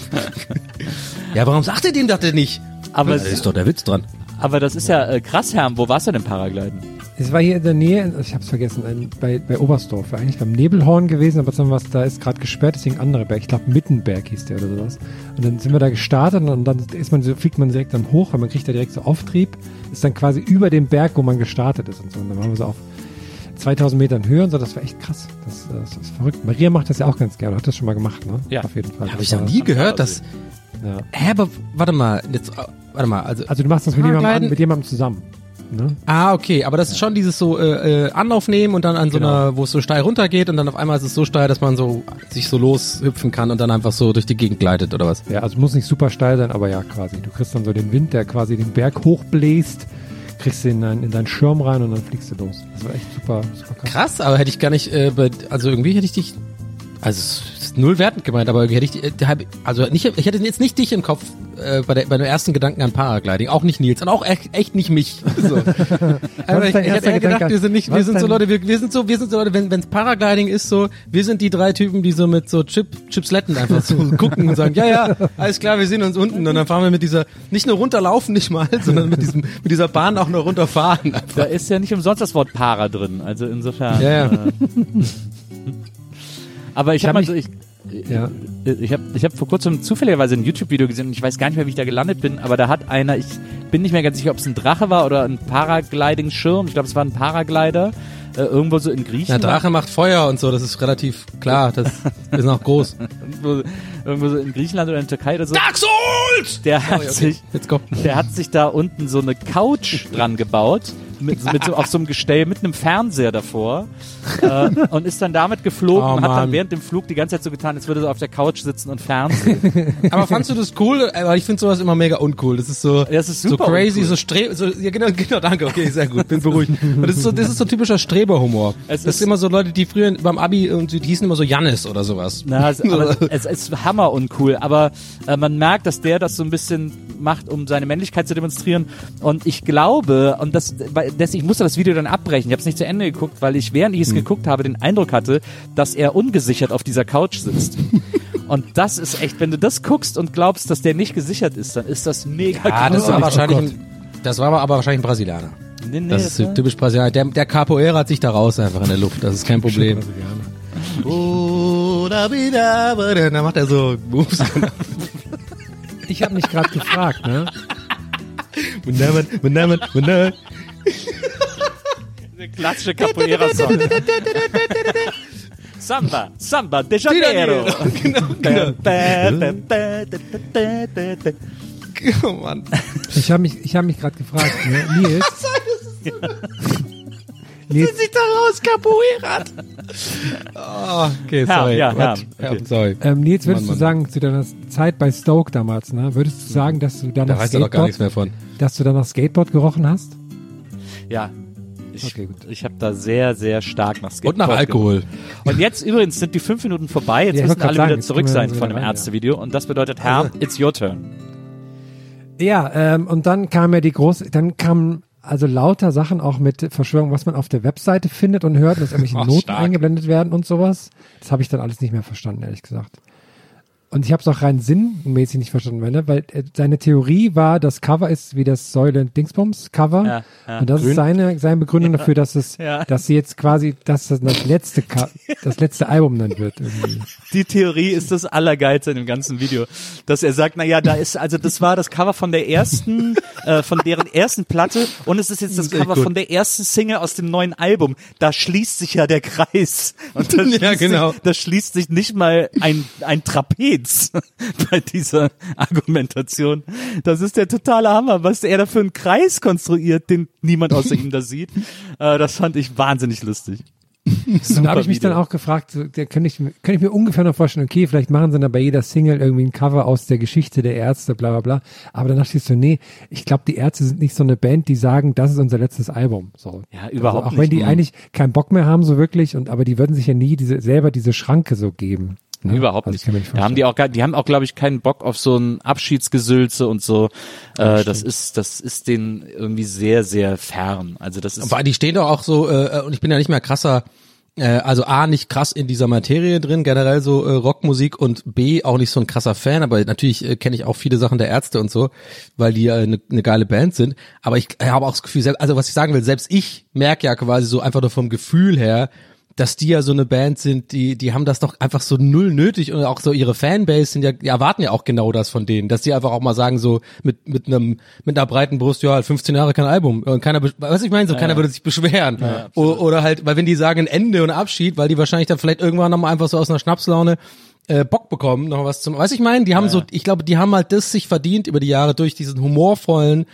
ja, warum sagt ihr dem das denn nicht? Aber, Da ist doch der Witz dran. aber das ist ja äh, krass, Herr. Wo warst du denn Paragliden? Es war hier in der Nähe, ich habe es vergessen, ein, bei, bei Oberstdorf, war eigentlich beim Nebelhorn gewesen, aber dann was, da ist gerade gesperrt, deswegen ein anderer Berg. Ich glaube Mittenberg hieß der oder sowas. Und dann sind wir da gestartet und dann ist man so, fliegt man direkt dann hoch, weil man kriegt da direkt so Auftrieb, ist dann quasi über dem Berg, wo man gestartet ist und so. Und dann waren wir so auf 2000 Metern Höhe und so, das war echt krass. Das, das ist verrückt. Maria macht das ja auch ganz gerne, hat das schon mal gemacht, ne? Ja. Auf jeden Fall. Habe Das ich noch nie gehört, dass, Ja. hä, aber, warte mal, jetzt, äh, warte mal, also, Also du machst das mit jemandem, Paragliden- an- mit jemandem zusammen. Ne? Ah, okay, aber das ist schon dieses so äh, äh, Anlauf nehmen und dann an so Genau. einer, wo es so steil runtergeht und dann auf einmal ist es so steil, dass man so sich so loshüpfen kann und dann einfach so durch die Gegend gleitet oder was? Ja, also muss nicht super steil sein, aber ja, quasi. Du kriegst dann so den Wind, der quasi den Berg hochbläst, kriegst du in, in deinen Schirm rein und dann fliegst du los. Das war echt super, super krass. Krass, aber hätte ich gar nicht, äh, also irgendwie hätte ich dich Also es ist null wertend gemeint, aber hätte ich, äh, also nicht, ich hätte jetzt nicht dich im Kopf äh, bei, der, bei dem ersten Gedanken an Paragliding, auch nicht Nils und auch echt, echt nicht mich. [laughs] So. aber ich, ich hätte eher gedacht, wir sind nicht, wir sind so Leute, wir, wir sind so, wir sind so Leute, wenn wenn's Paragliding ist so, wir sind die drei Typen, die so mit so Chip, Chipsletten einfach so [laughs] gucken und sagen, ja ja, alles klar, wir sehen uns unten und dann fahren wir mit dieser nicht nur runterlaufen nicht mal, [laughs] sondern mit diesem mit dieser Bahn auch noch runterfahren. Da ist ja nicht umsonst das Wort Para drin, also insofern. Ja, ja. Äh, aber ich, Ich habe hab mal so, ich, Ja. ich habe ich hab vor kurzem zufälligerweise ein YouTube-Video gesehen und ich weiß gar nicht mehr, wie ich da gelandet bin, aber da hat einer, ich bin nicht mehr ganz sicher, ob es ein Drache war oder ein Paragliding-Schirm, ich glaube, es war ein Paraglider, äh, irgendwo so in Ja, Griechenland. Drache macht Feuer und so, das ist relativ klar, das [laughs] ist auch groß. Irgendwo, irgendwo so in Griechenland oder in der Türkei oder so. Dark Souls! Der hat sich, Jetzt komm. der hat sich da unten so eine Couch dran gebaut, mit, mit so, auf so einem Gestell, mit einem Fernseher davor, äh, und ist dann damit geflogen Oh, und hat dann während dem Flug die ganze Zeit so getan, als würde er auf der Couch sitzen und Fernsehen. [laughs] Aber fandst du das cool? Aber ich finde sowas immer mega uncool. Das ist so, Das ist so crazy, uncool. so stre so, ja genau, [laughs] genau, danke, okay, sehr gut, bin beruhigt. Und das ist so, das ist so typischer Streberhumor. Es das ist- sind immer so Leute, die früher beim Abi irgendwie, die hießen immer so Jannis oder sowas. Na, es, [laughs] aber es, es ist hammer uncool, aber äh, man merkt, dass der das so ein bisschen macht, um seine Männlichkeit zu demonstrieren. Und ich glaube, und das, weil, das ich musste das Video dann abbrechen. Ich habe es nicht zu Ende geguckt, weil ich, während ich es geguckt habe, den Eindruck hatte, dass er ungesichert auf dieser Couch sitzt. [laughs] und das ist echt, wenn du das guckst und glaubst, dass der nicht gesichert ist, dann ist das mega Ah, das war Oh wahrscheinlich, ein, das war aber wahrscheinlich ein Brasilianer. Nee, nee, Das ist so typisch Brasilianer. Der, der Capoeira hat sich da raus einfach in der Luft, das ist kein Problem. Oh, da wieder, da macht er so Moves. Ich habe mich gerade gefragt, ne? [laughs] klassische Capoeira-Song. Samba, Samba de Janeiro. Genau, genau. Oh Mann. Ich habe mich, ich habe mich gerade gefragt, ne? Nils. [laughs] Nils, sich da raus Capoeira. Oh, okay, sorry. ja, What? Herr, okay. sorry. ähm, Nils, würdest Mann, du sagen, zu deiner Zeit bei Stoke damals, ne? Würdest du sagen, dass du dann Da doch gar nichts Skateboard, mehr von. dass du dann nach Skateboard gerochen hast? Ja. Ich, Okay, gut. ich habe da sehr, sehr stark nach Skateboard Und nach Alkohol. Und jetzt übrigens sind die fünf Minuten vorbei. Jetzt Ja, ich müssen alle grad wieder sagen, zurück sein von dem rein, ja. Ärztevideo. Und das bedeutet, Herr, it's your turn. Ja, ähm, und dann kam ja die große, dann kamen also lauter Sachen auch mit Verschwörung, was man auf der Webseite findet und hört, dass irgendwelche [laughs] Ach, Noten stark. eingeblendet werden und sowas. Das habe ich dann alles nicht mehr verstanden, ehrlich gesagt. Und ich habe es auch rein sinnmäßig nicht verstanden, weil, ne? weil äh, seine Theorie war, das Cover ist wie das Säule Dingsbums Cover. Ja, ja. Und das ist seine, seine Begründung dafür, dass es, Ja. dass sie jetzt quasi, dass das das letzte, Ka das letzte Album dann wird irgendwie. Die Theorie ist das Allergeilste in dem ganzen Video, dass er sagt, na ja, da ist, also das war das Cover von der ersten, [laughs] äh, von deren ersten Platte und es ist jetzt das Cover von der ersten Single aus dem neuen Album. Da schließt sich ja der Kreis. Und da [laughs] Ja, schließt genau. Sich, da schließt sich nicht mal ein, ein Trapez [laughs] bei dieser Argumentation. Das ist der totale Hammer, was er da für einen Kreis konstruiert, den niemand außer ihm da sieht. Äh, das fand ich wahnsinnig lustig. Und da habe ich mich Video. dann auch gefragt, so, da könnte ich, könnte ich mir ungefähr noch vorstellen, okay, vielleicht machen sie dann bei jeder Single irgendwie ein Cover aus der Geschichte der Ärzte, bla bla bla. Aber dann dachte ich so, nee, ich glaube, die Ärzte sind nicht so eine Band, die sagen, das ist unser letztes Album. So. Ja, überhaupt also, Auch wenn die eigentlich keinen Bock mehr haben, so wirklich, und aber die würden sich ja nie diese, selber diese Schranke so geben. Ne? Überhaupt Also, nicht. Da haben die auch, die haben auch, glaube ich, keinen Bock auf so ein Abschiedsgesülze und so. Äh, das ist, das ist denen irgendwie sehr, sehr fern. Also das ist. Weil die stehen doch auch so, äh, und ich bin ja nicht mehr krasser, äh, also A, nicht krass in dieser Materie drin, generell so äh, Rockmusik und B, auch nicht so ein krasser Fan, aber natürlich äh, kenne ich auch viele Sachen der Ärzte und so, weil die ja eine ne geile Band sind. Aber ich äh, habe auch das Gefühl, selbst, also was ich sagen will, selbst ich merke ja quasi so einfach nur vom Gefühl her, dass die ja so eine Band sind, die, die haben das doch einfach so null nötig und auch so ihre Fanbase sind ja, die erwarten ja auch genau das von denen, dass die einfach auch mal sagen so mit, mit einem, mit einer breiten Brust, ja, 15 Jahre kein Album. Und keiner, was ich meine, so keiner würde sich beschweren. O- oder halt, weil wenn die sagen ein Ende und Abschied, weil die wahrscheinlich dann vielleicht irgendwann nochmal einfach so aus einer Schnapslaune äh, Bock bekommen, noch was zum, weiß ich meine, die haben so, ich glaube, die haben halt das sich verdient über die Jahre durch diesen humorvollen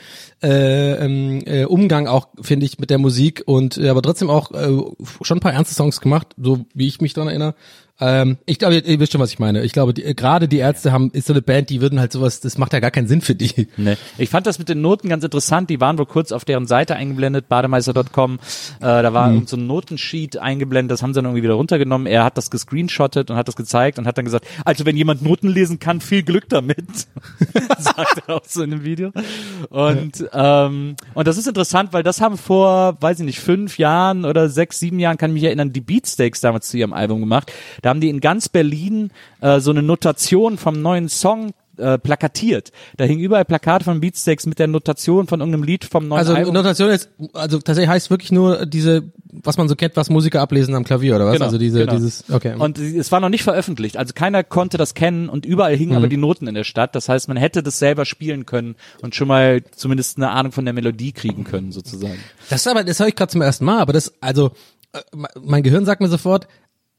äh, ähm, äh, Umgang auch, finde ich, mit der Musik und äh, aber trotzdem auch äh, schon ein paar ernste Songs gemacht, so wie ich mich daran erinnere. Ähm, ich glaube, ihr, wisst schon, was ich meine. Ich glaube, gerade die Ärzte haben, ist so eine Band, die würden halt sowas, das macht ja gar keinen Sinn für die. Nee. Ich fand das mit den Noten ganz interessant. Die waren wohl kurz auf deren Seite eingeblendet, bademeister.com. Äh, da war Mhm. so ein Notensheet eingeblendet, das haben sie dann irgendwie wieder runtergenommen. Er hat das gescreenshottet und hat das gezeigt und hat dann gesagt, also wenn jemand Noten lesen kann, viel Glück damit. [laughs] Sagt er auch so in dem Video. Und, ähm, und das ist interessant, weil das haben vor, weiß ich nicht, fünf Jahren oder sechs, sieben Jahren, kann ich mich erinnern, die Beatsteaks damals zu ihrem Album gemacht. Da haben die in ganz Berlin äh, so eine Notation vom neuen Song äh, plakatiert. Da hingen überall Plakate von Beatsteaks mit der Notation von irgendeinem Lied vom neuen Also Album. Notation jetzt, also tatsächlich heißt wirklich nur diese, was man so kennt, was Musiker ablesen am Klavier oder was? Genau, also diese, genau. dieses, okay. Und es war noch nicht veröffentlicht, also keiner konnte das kennen und überall hingen Mhm. aber die Noten in der Stadt. Das heißt, man hätte das selber spielen können und schon mal zumindest eine Ahnung von der Melodie kriegen können, sozusagen. Das ist aber, das höre ich gerade zum ersten Mal, aber das, also, äh, mein Gehirn sagt mir sofort,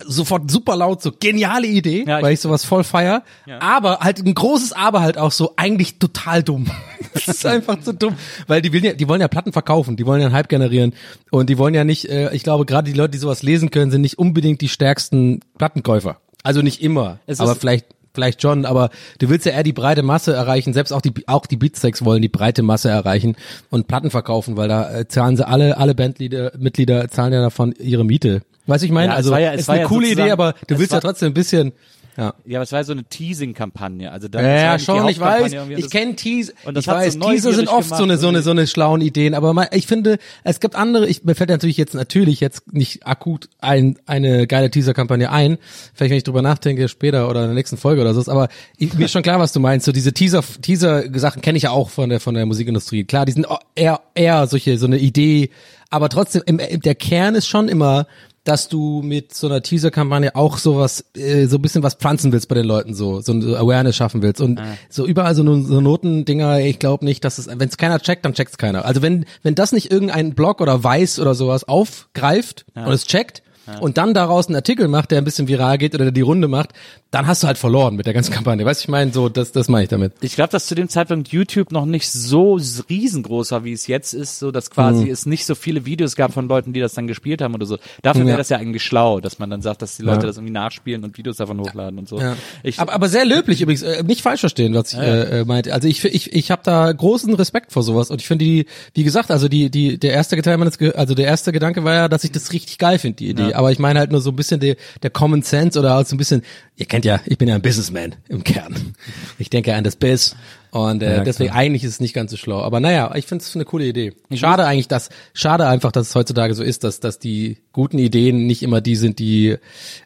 sofort super laut, so geniale Idee, Ja, ich- weil ich sowas voll feier, aber halt ein großes Aber halt auch so, eigentlich total dumm. [laughs] das ist einfach zu dumm, weil die, will ja, die wollen ja Platten verkaufen, die wollen ja einen Hype generieren und die wollen ja nicht, äh, ich glaube gerade die Leute, die sowas lesen können, sind nicht unbedingt die stärksten Plattenkäufer. Also nicht immer, Es aber vielleicht vielleicht schon, aber du willst ja eher die breite Masse erreichen, selbst auch die auch die Beatsteaks wollen die breite Masse erreichen und Platten verkaufen, weil da äh, zahlen sie alle alle Bandleader Mitglieder zahlen ja davon ihre Miete. Weißt du, ich meine, Ja, es also war ja- es ist war eine ja coole Idee, aber du willst war- ja trotzdem ein bisschen ja. Ja, aber es war so eine Teasing-Kampagne. Also da Ja, ja, schon, ich weiß. Ich kenne Teaser. und das Ich hat so weiß, Teaser sind oft so eine, gemacht so eine, so eine schlauen Ideen, aber mal, ich finde, es gibt andere, ich, mir fällt natürlich jetzt, natürlich jetzt nicht akut ein, eine geile Teaser-Kampagne ein. Vielleicht, wenn ich drüber nachdenke, später oder in der nächsten Folge oder so. Aber ich, mir ist schon klar, was du meinst. So diese Teaser, Teaser-Sachen kenne ich ja auch von der, von der Musikindustrie. Klar, die sind eher, eher solche, so eine Idee. Aber trotzdem, im, der Kern ist schon immer, dass du mit so einer Teaser-Kampagne auch sowas, äh, so ein bisschen was pflanzen willst bei den Leuten, so, so ein Awareness schaffen willst. Und so überall so, so Notendinger, ich glaube nicht, dass es, wenn es keiner checkt, dann checkt's keiner. Also wenn, wenn das nicht irgendein Blog oder Weiß oder sowas aufgreift und es checkt, und dann daraus einen Artikel macht, der ein bisschen viral geht oder der die Runde macht, dann hast du halt verloren mit der ganzen Kampagne. Weißt du, ich meine, so, das, das meine ich damit. Ich glaube, dass zu dem Zeitpunkt YouTube noch nicht so riesengroß war, wie es jetzt ist, so dass quasi Mhm. es nicht so viele Videos gab von Leuten, die das dann gespielt haben oder so. Dafür wäre Ja. das ja eigentlich schlau, dass man dann sagt, dass die Leute Ja. das irgendwie nachspielen und Videos davon hochladen und so. Ich, aber, aber sehr löblich übrigens, äh, nicht falsch verstehen, was ich äh, äh, meinte. Also ich ich ich habe da großen Respekt vor sowas und ich finde die wie gesagt, also die die der erste Gedanke also der erste Gedanke war ja, dass ich das richtig geil finde, die Idee, aber ich meine halt nur so ein bisschen der der Common Sense oder halt so ein bisschen, ihr kennt ja, ich bin ja ein Businessman im Kern. Ich denke an das Biz und äh, Ja, deswegen eigentlich ist es nicht ganz so schlau, aber naja, ich finde es eine coole Idee. Schade eigentlich, dass schade einfach, dass es heutzutage so ist, dass dass die guten Ideen nicht immer die sind, die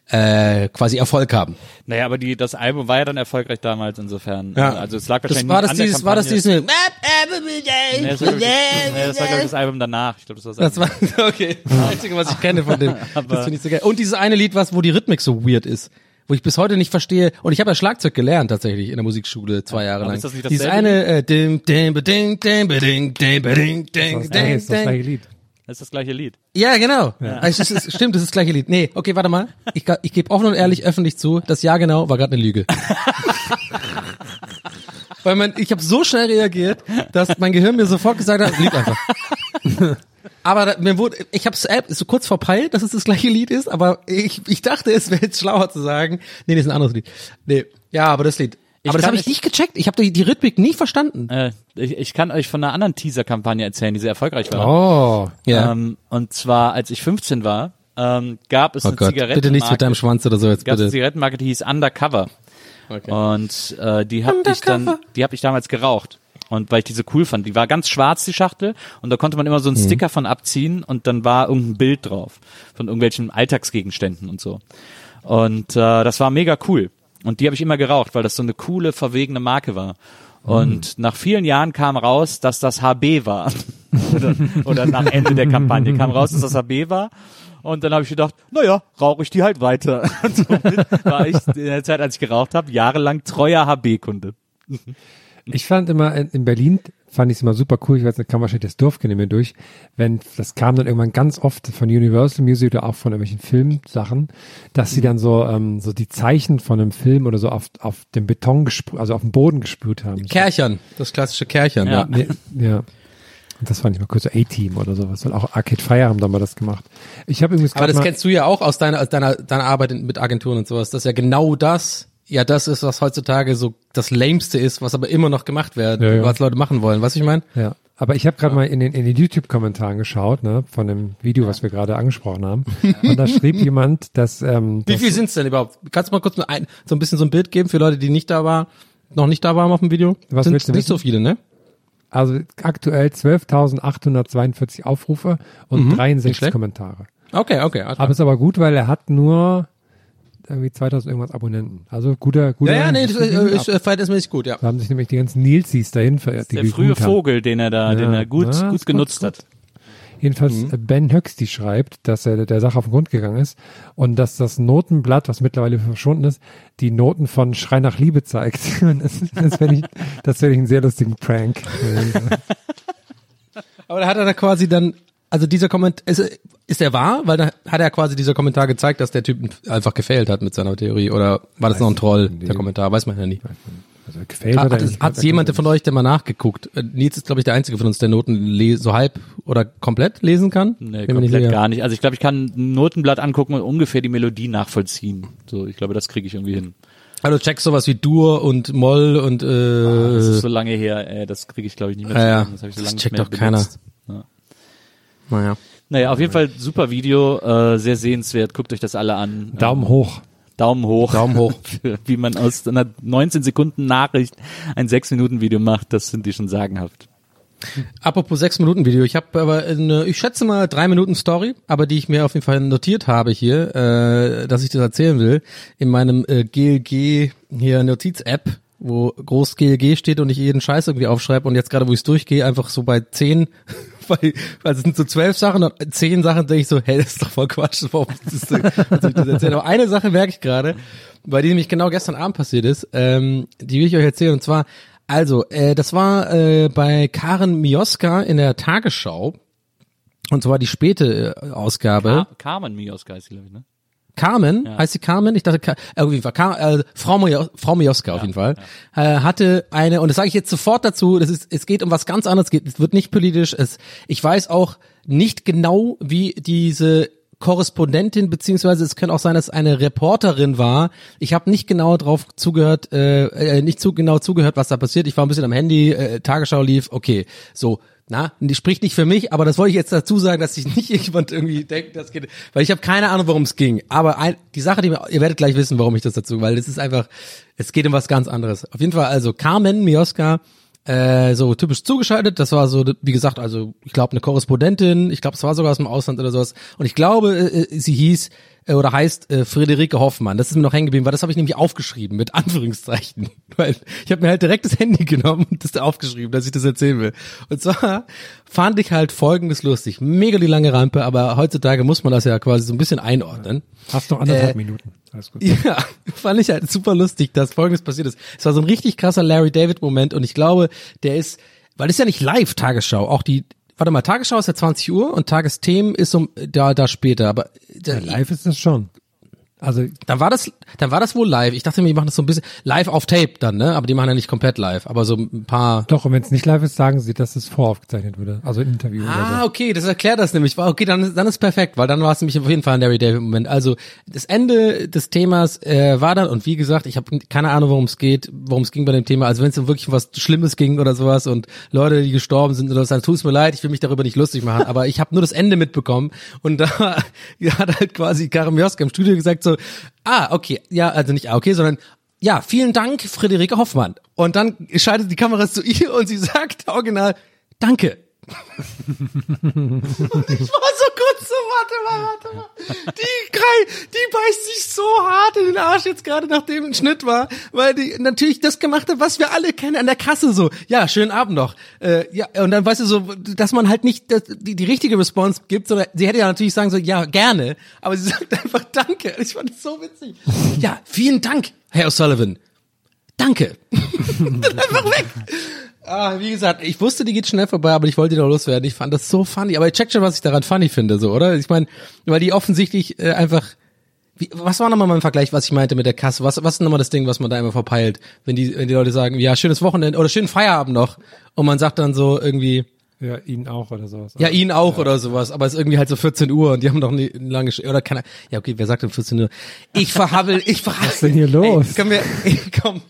äh, quasi Erfolg haben. naja, aber die, das Album war ja dann erfolgreich damals insofern. Ja. Also es lag Das wahrscheinlich war nicht das an der dieses, war das dieses, Nee, das war, nee, das war glaube ich das Album danach. Ich glaube, das war das, das war, [laughs] okay, das Einzige, was ich kenne von dem. [laughs] Das finde ich so geil. Und dieses eine Lied, was, wo die Rhythmik so weird ist. Wo ich bis heute nicht verstehe, und ich habe ja Schlagzeug gelernt tatsächlich in der Musikschule zwei Jahre lang. ist das nicht Dieses eine, äh, dim, dim, beding, dim, beding, dim, beding, ding, Das ist das ding, ist das gleiche Lied. das ist das gleiche Lied. Ja, genau. Es ist, stimmt, das ist das gleiche Lied. Nee, okay, warte mal. Ich, ich gebe offen und ehrlich öffentlich zu, das Ja genau war gerade eine Lüge. [laughs] Weil man, ich habe so schnell reagiert, dass mein Gehirn mir sofort gesagt hat, lieb einfach. [laughs] Aber da, mir wurde, ich habe es so kurz verpeilt, dass es das gleiche Lied ist, aber ich, ich dachte, es wäre jetzt schlauer zu sagen, nee, das ist ein anderes Lied. Nee, ja, aber das Lied. Ich aber das habe ich nicht- gecheckt. Ich habe die, die Rhythmik nie verstanden. Äh, ich, ich kann euch von einer anderen Teaser-Kampagne erzählen, die sehr erfolgreich war. Oh, Ja. Ähm, und zwar, als ich 15 war, ähm, gab es oh eine Gott, Zigarettenmarke. bitte nichts mit deinem Schwanz oder so jetzt, gab es eine bitte. Zigarettenmarke, die hieß Undercover. Okay. Und äh, die habe ich dann, die habe ich damals geraucht. Und weil ich die so cool fand, die war ganz schwarz, die Schachtel, und da konnte man immer so Mhm. einen Sticker von abziehen und dann war irgendein Bild drauf von irgendwelchen Alltagsgegenständen und so. Und äh, das war mega cool. Und die habe ich immer geraucht, weil das so eine coole, verwegene Marke war. Und nach vielen Jahren kam raus, dass das HB war. [laughs] oder, oder nach Ende der Kampagne kam raus, dass das HB war. Und dann habe ich gedacht, naja, rauche ich die halt weiter. [laughs] Und somit war ich in der Zeit, als ich geraucht habe, jahrelang treuer HB-Kunde. Ich fand immer in in Berlin, fand ich es immer super cool, ich weiß nicht, kam wahrscheinlich das Dorf mir durch, wenn, das kam dann irgendwann ganz oft von Universal Music oder auch von irgendwelchen Filmsachen, dass sie dann so, ähm, so die Zeichen von einem Film oder so auf, auf den Beton gesprüht, also auf den Boden gesprüht haben. Kerchern, das klassische Kerchern, ja. Ja. Ja. Das fand ich mal kurz A-Team oder sowas. Und auch Arcade Fire haben da mal das gemacht. Ich habe übrigens Aber das kennst du ja auch aus deiner, aus deiner, deiner Arbeit mit Agenturen und sowas, dass ja genau das, ja, das ist, was heutzutage so das Lämste ist, was aber immer noch gemacht wird, Ja, ja. was Leute machen wollen. Du, ich meine? Ja, aber ich habe gerade mal in den, in den YouTube-Kommentaren geschaut, ne, von dem Video, was wir gerade angesprochen haben. [laughs] Und da schrieb jemand, dass, ähm, Wie dass, viel sind's denn überhaupt? Kannst du mal kurz ein, so ein bisschen so ein Bild geben für Leute, die nicht da waren, noch nicht da waren auf dem Video? Was Sind willst du nicht wissen? so viele, ne? Also aktuell 12.842 Aufrufe und Mhm, nicht 63 schlecht. Kommentare. Okay, okay. klar. Aber ist aber gut, weil er hat nur irgendwie 2000 irgendwas Abonnenten. Also guter, guter. ja, ja, nee, das äh, ist äh, verhältnismäßig gut, ja. da haben sich nämlich die ganzen Nilsis dahin verirrt. die Der frühe. Vogel, den er da, den Ja. er gut, Ja, gut ist genutzt gut, hat. Jedenfalls Mhm. äh, Ben Höxti schreibt, dass er der Sache auf den Grund gegangen ist und dass das Notenblatt, was mittlerweile verschwunden ist, die Noten von Schrei nach Liebe zeigt. [laughs] Das das fände ich, das fände ich einen sehr lustigen Prank. [laughs] Aber da hat er da quasi dann, also dieser Kommentar, ist, ist der wahr? Weil da hat er quasi dieser Kommentar gezeigt, dass der Typ einfach gefailt hat mit seiner Theorie. Oder war das noch ein Troll, der Kommentar? Weiß man ja nicht. Also gefällt Hat, oder hat, nicht? hat jemand von euch denn mal nachgeguckt? Äh, Nils ist, glaube ich, der Einzige von uns, der Noten so halb oder komplett lesen kann. Nee, Bin nicht komplett sicher. gar nicht. Also ich glaube, ich kann ein Notenblatt angucken und ungefähr die Melodie nachvollziehen. So, ich glaube, das kriege ich irgendwie hin. Also checkst sowas wie Dur und Moll und äh, Das ist so lange her, ey, das kriege ich, glaube ich, nicht mehr Ja, ja. Das, hab ich so Das lange nicht checkt doch keiner. Ja. naja. Naja, auf jeden Fall super Video, äh, sehr sehenswert. Guckt euch das alle an. Daumen hoch. Daumen hoch. Daumen hoch. [laughs] Für, wie man aus einer 19 Sekunden Nachricht ein 6 Minuten Video macht, das sind die schon sagenhaft. Apropos sechs Minuten Video, ich habe aber eine, ich schätze mal drei Minuten Story, aber die ich mir auf jeden Fall notiert habe hier, äh, dass ich das erzählen will in meinem äh, GLG hier Notiz-App, wo groß GLG steht und ich jeden Scheiß irgendwie aufschreibe und jetzt gerade, wo ich es durchgehe, einfach so bei zehn, [laughs] weil, weil es sind so zwölf Sachen und zehn Sachen denke ich so, hey, das ist doch voll Quatsch, [laughs] warum ist das, was ich das erzählen? Aber eine Sache merke ich gerade, weil die nämlich genau gestern Abend passiert ist, ähm, die will ich euch erzählen und zwar also, äh, das war äh, bei Karen Mioska in der Tagesschau. Und zwar die späte äh, Ausgabe. Car Carmen Mioska ist sie, glaube ich, ne? Carmen, heißt sie Carmen? Ich dachte, Ka äh, auf jeden Fall, Car äh, Frau, Mio Frau Mioska auf jeden Fall, äh, hatte eine, und das sage ich jetzt sofort dazu, das ist, es geht um was ganz anderes, es wird nicht politisch, es, ich weiß auch nicht genau, wie diese Korrespondentin, beziehungsweise es könnte auch sein, dass es eine Reporterin war. Ich habe nicht genau drauf zugehört, äh, äh, nicht zu genau zugehört, was da passiert. Ich war ein bisschen am Handy, äh, Tagesschau lief, okay, so, na, die spricht nicht für mich, aber das wollte ich jetzt dazu sagen, dass sich [laughs] nicht jemand irgendwie denkt, das geht, weil ich habe keine Ahnung, worum es ging. Aber ein, die Sache, die mir, ihr werdet gleich wissen, warum ich das dazu, weil es ist einfach, es geht um was ganz anderes. Auf jeden Fall, also Carmen Mioska, äh, so typisch zugeschaltet. Das war so, wie gesagt, also ich glaube eine Korrespondentin. Ich glaube, es war sogar aus dem Ausland oder sowas. Und ich glaube, äh, sie hieß äh, oder heißt äh, Friederike Hoffmann. Das ist mir noch hängen geblieben, weil das habe ich nämlich aufgeschrieben mit Anführungszeichen, [laughs] weil ich habe mir halt direkt das Handy genommen und das aufgeschrieben, dass ich das erzählen will. Und zwar fand ich halt Folgendes lustig: Mega die lange Rampe, aber heutzutage muss man das ja quasi so ein bisschen einordnen. Hast noch anderthalb Äh, Minuten. Alles gut. [laughs] Ja, fand ich halt super lustig, dass folgendes passiert ist. Es war so ein richtig krasser Larry David Moment und ich glaube, der ist, weil das ist ja nicht live Tagesschau, auch die, warte mal, Tagesschau ist ja 20 Uhr und Tagesthemen ist um, da, da später, aber da, Live ist das schon. Also dann war das, dann war das wohl live. Ich dachte mir, die machen das so ein bisschen live auf Tape dann, ne? Aber die machen ja nicht komplett live, aber so ein paar. doch, und wenn es nicht live ist, sagen sie, dass es voraufgezeichnet wurde. Also ein Interview Ah, so. okay, das erklärt das nämlich. Okay, dann, dann ist perfekt, weil dann war es nämlich auf jeden Fall ein Larry David Moment. Also das Ende des Themas äh, war dann und wie gesagt, ich habe keine Ahnung, worum es geht, worum es ging bei dem Thema. Also wenn es um wirklich was Schlimmes ging oder sowas und Leute, die gestorben sind oder so, dann tut's mir leid. Ich will mich darüber nicht lustig machen, aber ich habe nur das Ende mitbekommen und da [laughs] hat halt quasi Karim Joska im Studio gesagt so, ah, okay, ja, also nicht ah, okay, sondern ja, vielen Dank, Friederike Hoffmann. Und dann schaltet die Kamera zu ihr und sie sagt original, danke. Ich war so kurz so, warte mal, warte mal. Die, Krei, die beißt sich so hart in den Arsch jetzt gerade, nachdem ein Schnitt war, weil die natürlich das gemacht hat, was wir alle kennen an der Kasse so. Ja, schönen Abend noch. Äh, ja, und dann weißt du so, dass man halt nicht das, die, die richtige Response gibt, sondern sie hätte ja natürlich sagen so, ja, gerne, aber sie [laughs] sagt einfach Danke. Ich fand es so witzig. Ja, vielen Dank, Herr O'Sullivan. Danke. [laughs] Und einfach weg. Ah, wie gesagt, ich wusste, die geht schnell vorbei, aber ich wollte die noch loswerden. Ich fand das so funny. Aber ihr checkt schon, was ich daran funny finde, so, oder? Ich meine, weil die offensichtlich äh, einfach. Wie, was war nochmal mein Vergleich, was ich meinte mit der Kasse? Was, was ist nochmal das Ding, was man da immer verpeilt, wenn die, wenn die Leute sagen, ja, schönes Wochenende oder schönen Feierabend noch und man sagt dann so irgendwie, Ja, ihn auch oder sowas. Ja, ihn auch oder sowas, aber es ist irgendwie halt so 14 Uhr und die haben doch nie lange, oder keine, ja okay, wer sagt um 14 Uhr? Ich verhabbel, ich verhabbel. Was ist denn hier los? Ey, [laughs] komm, wir, ey, komm,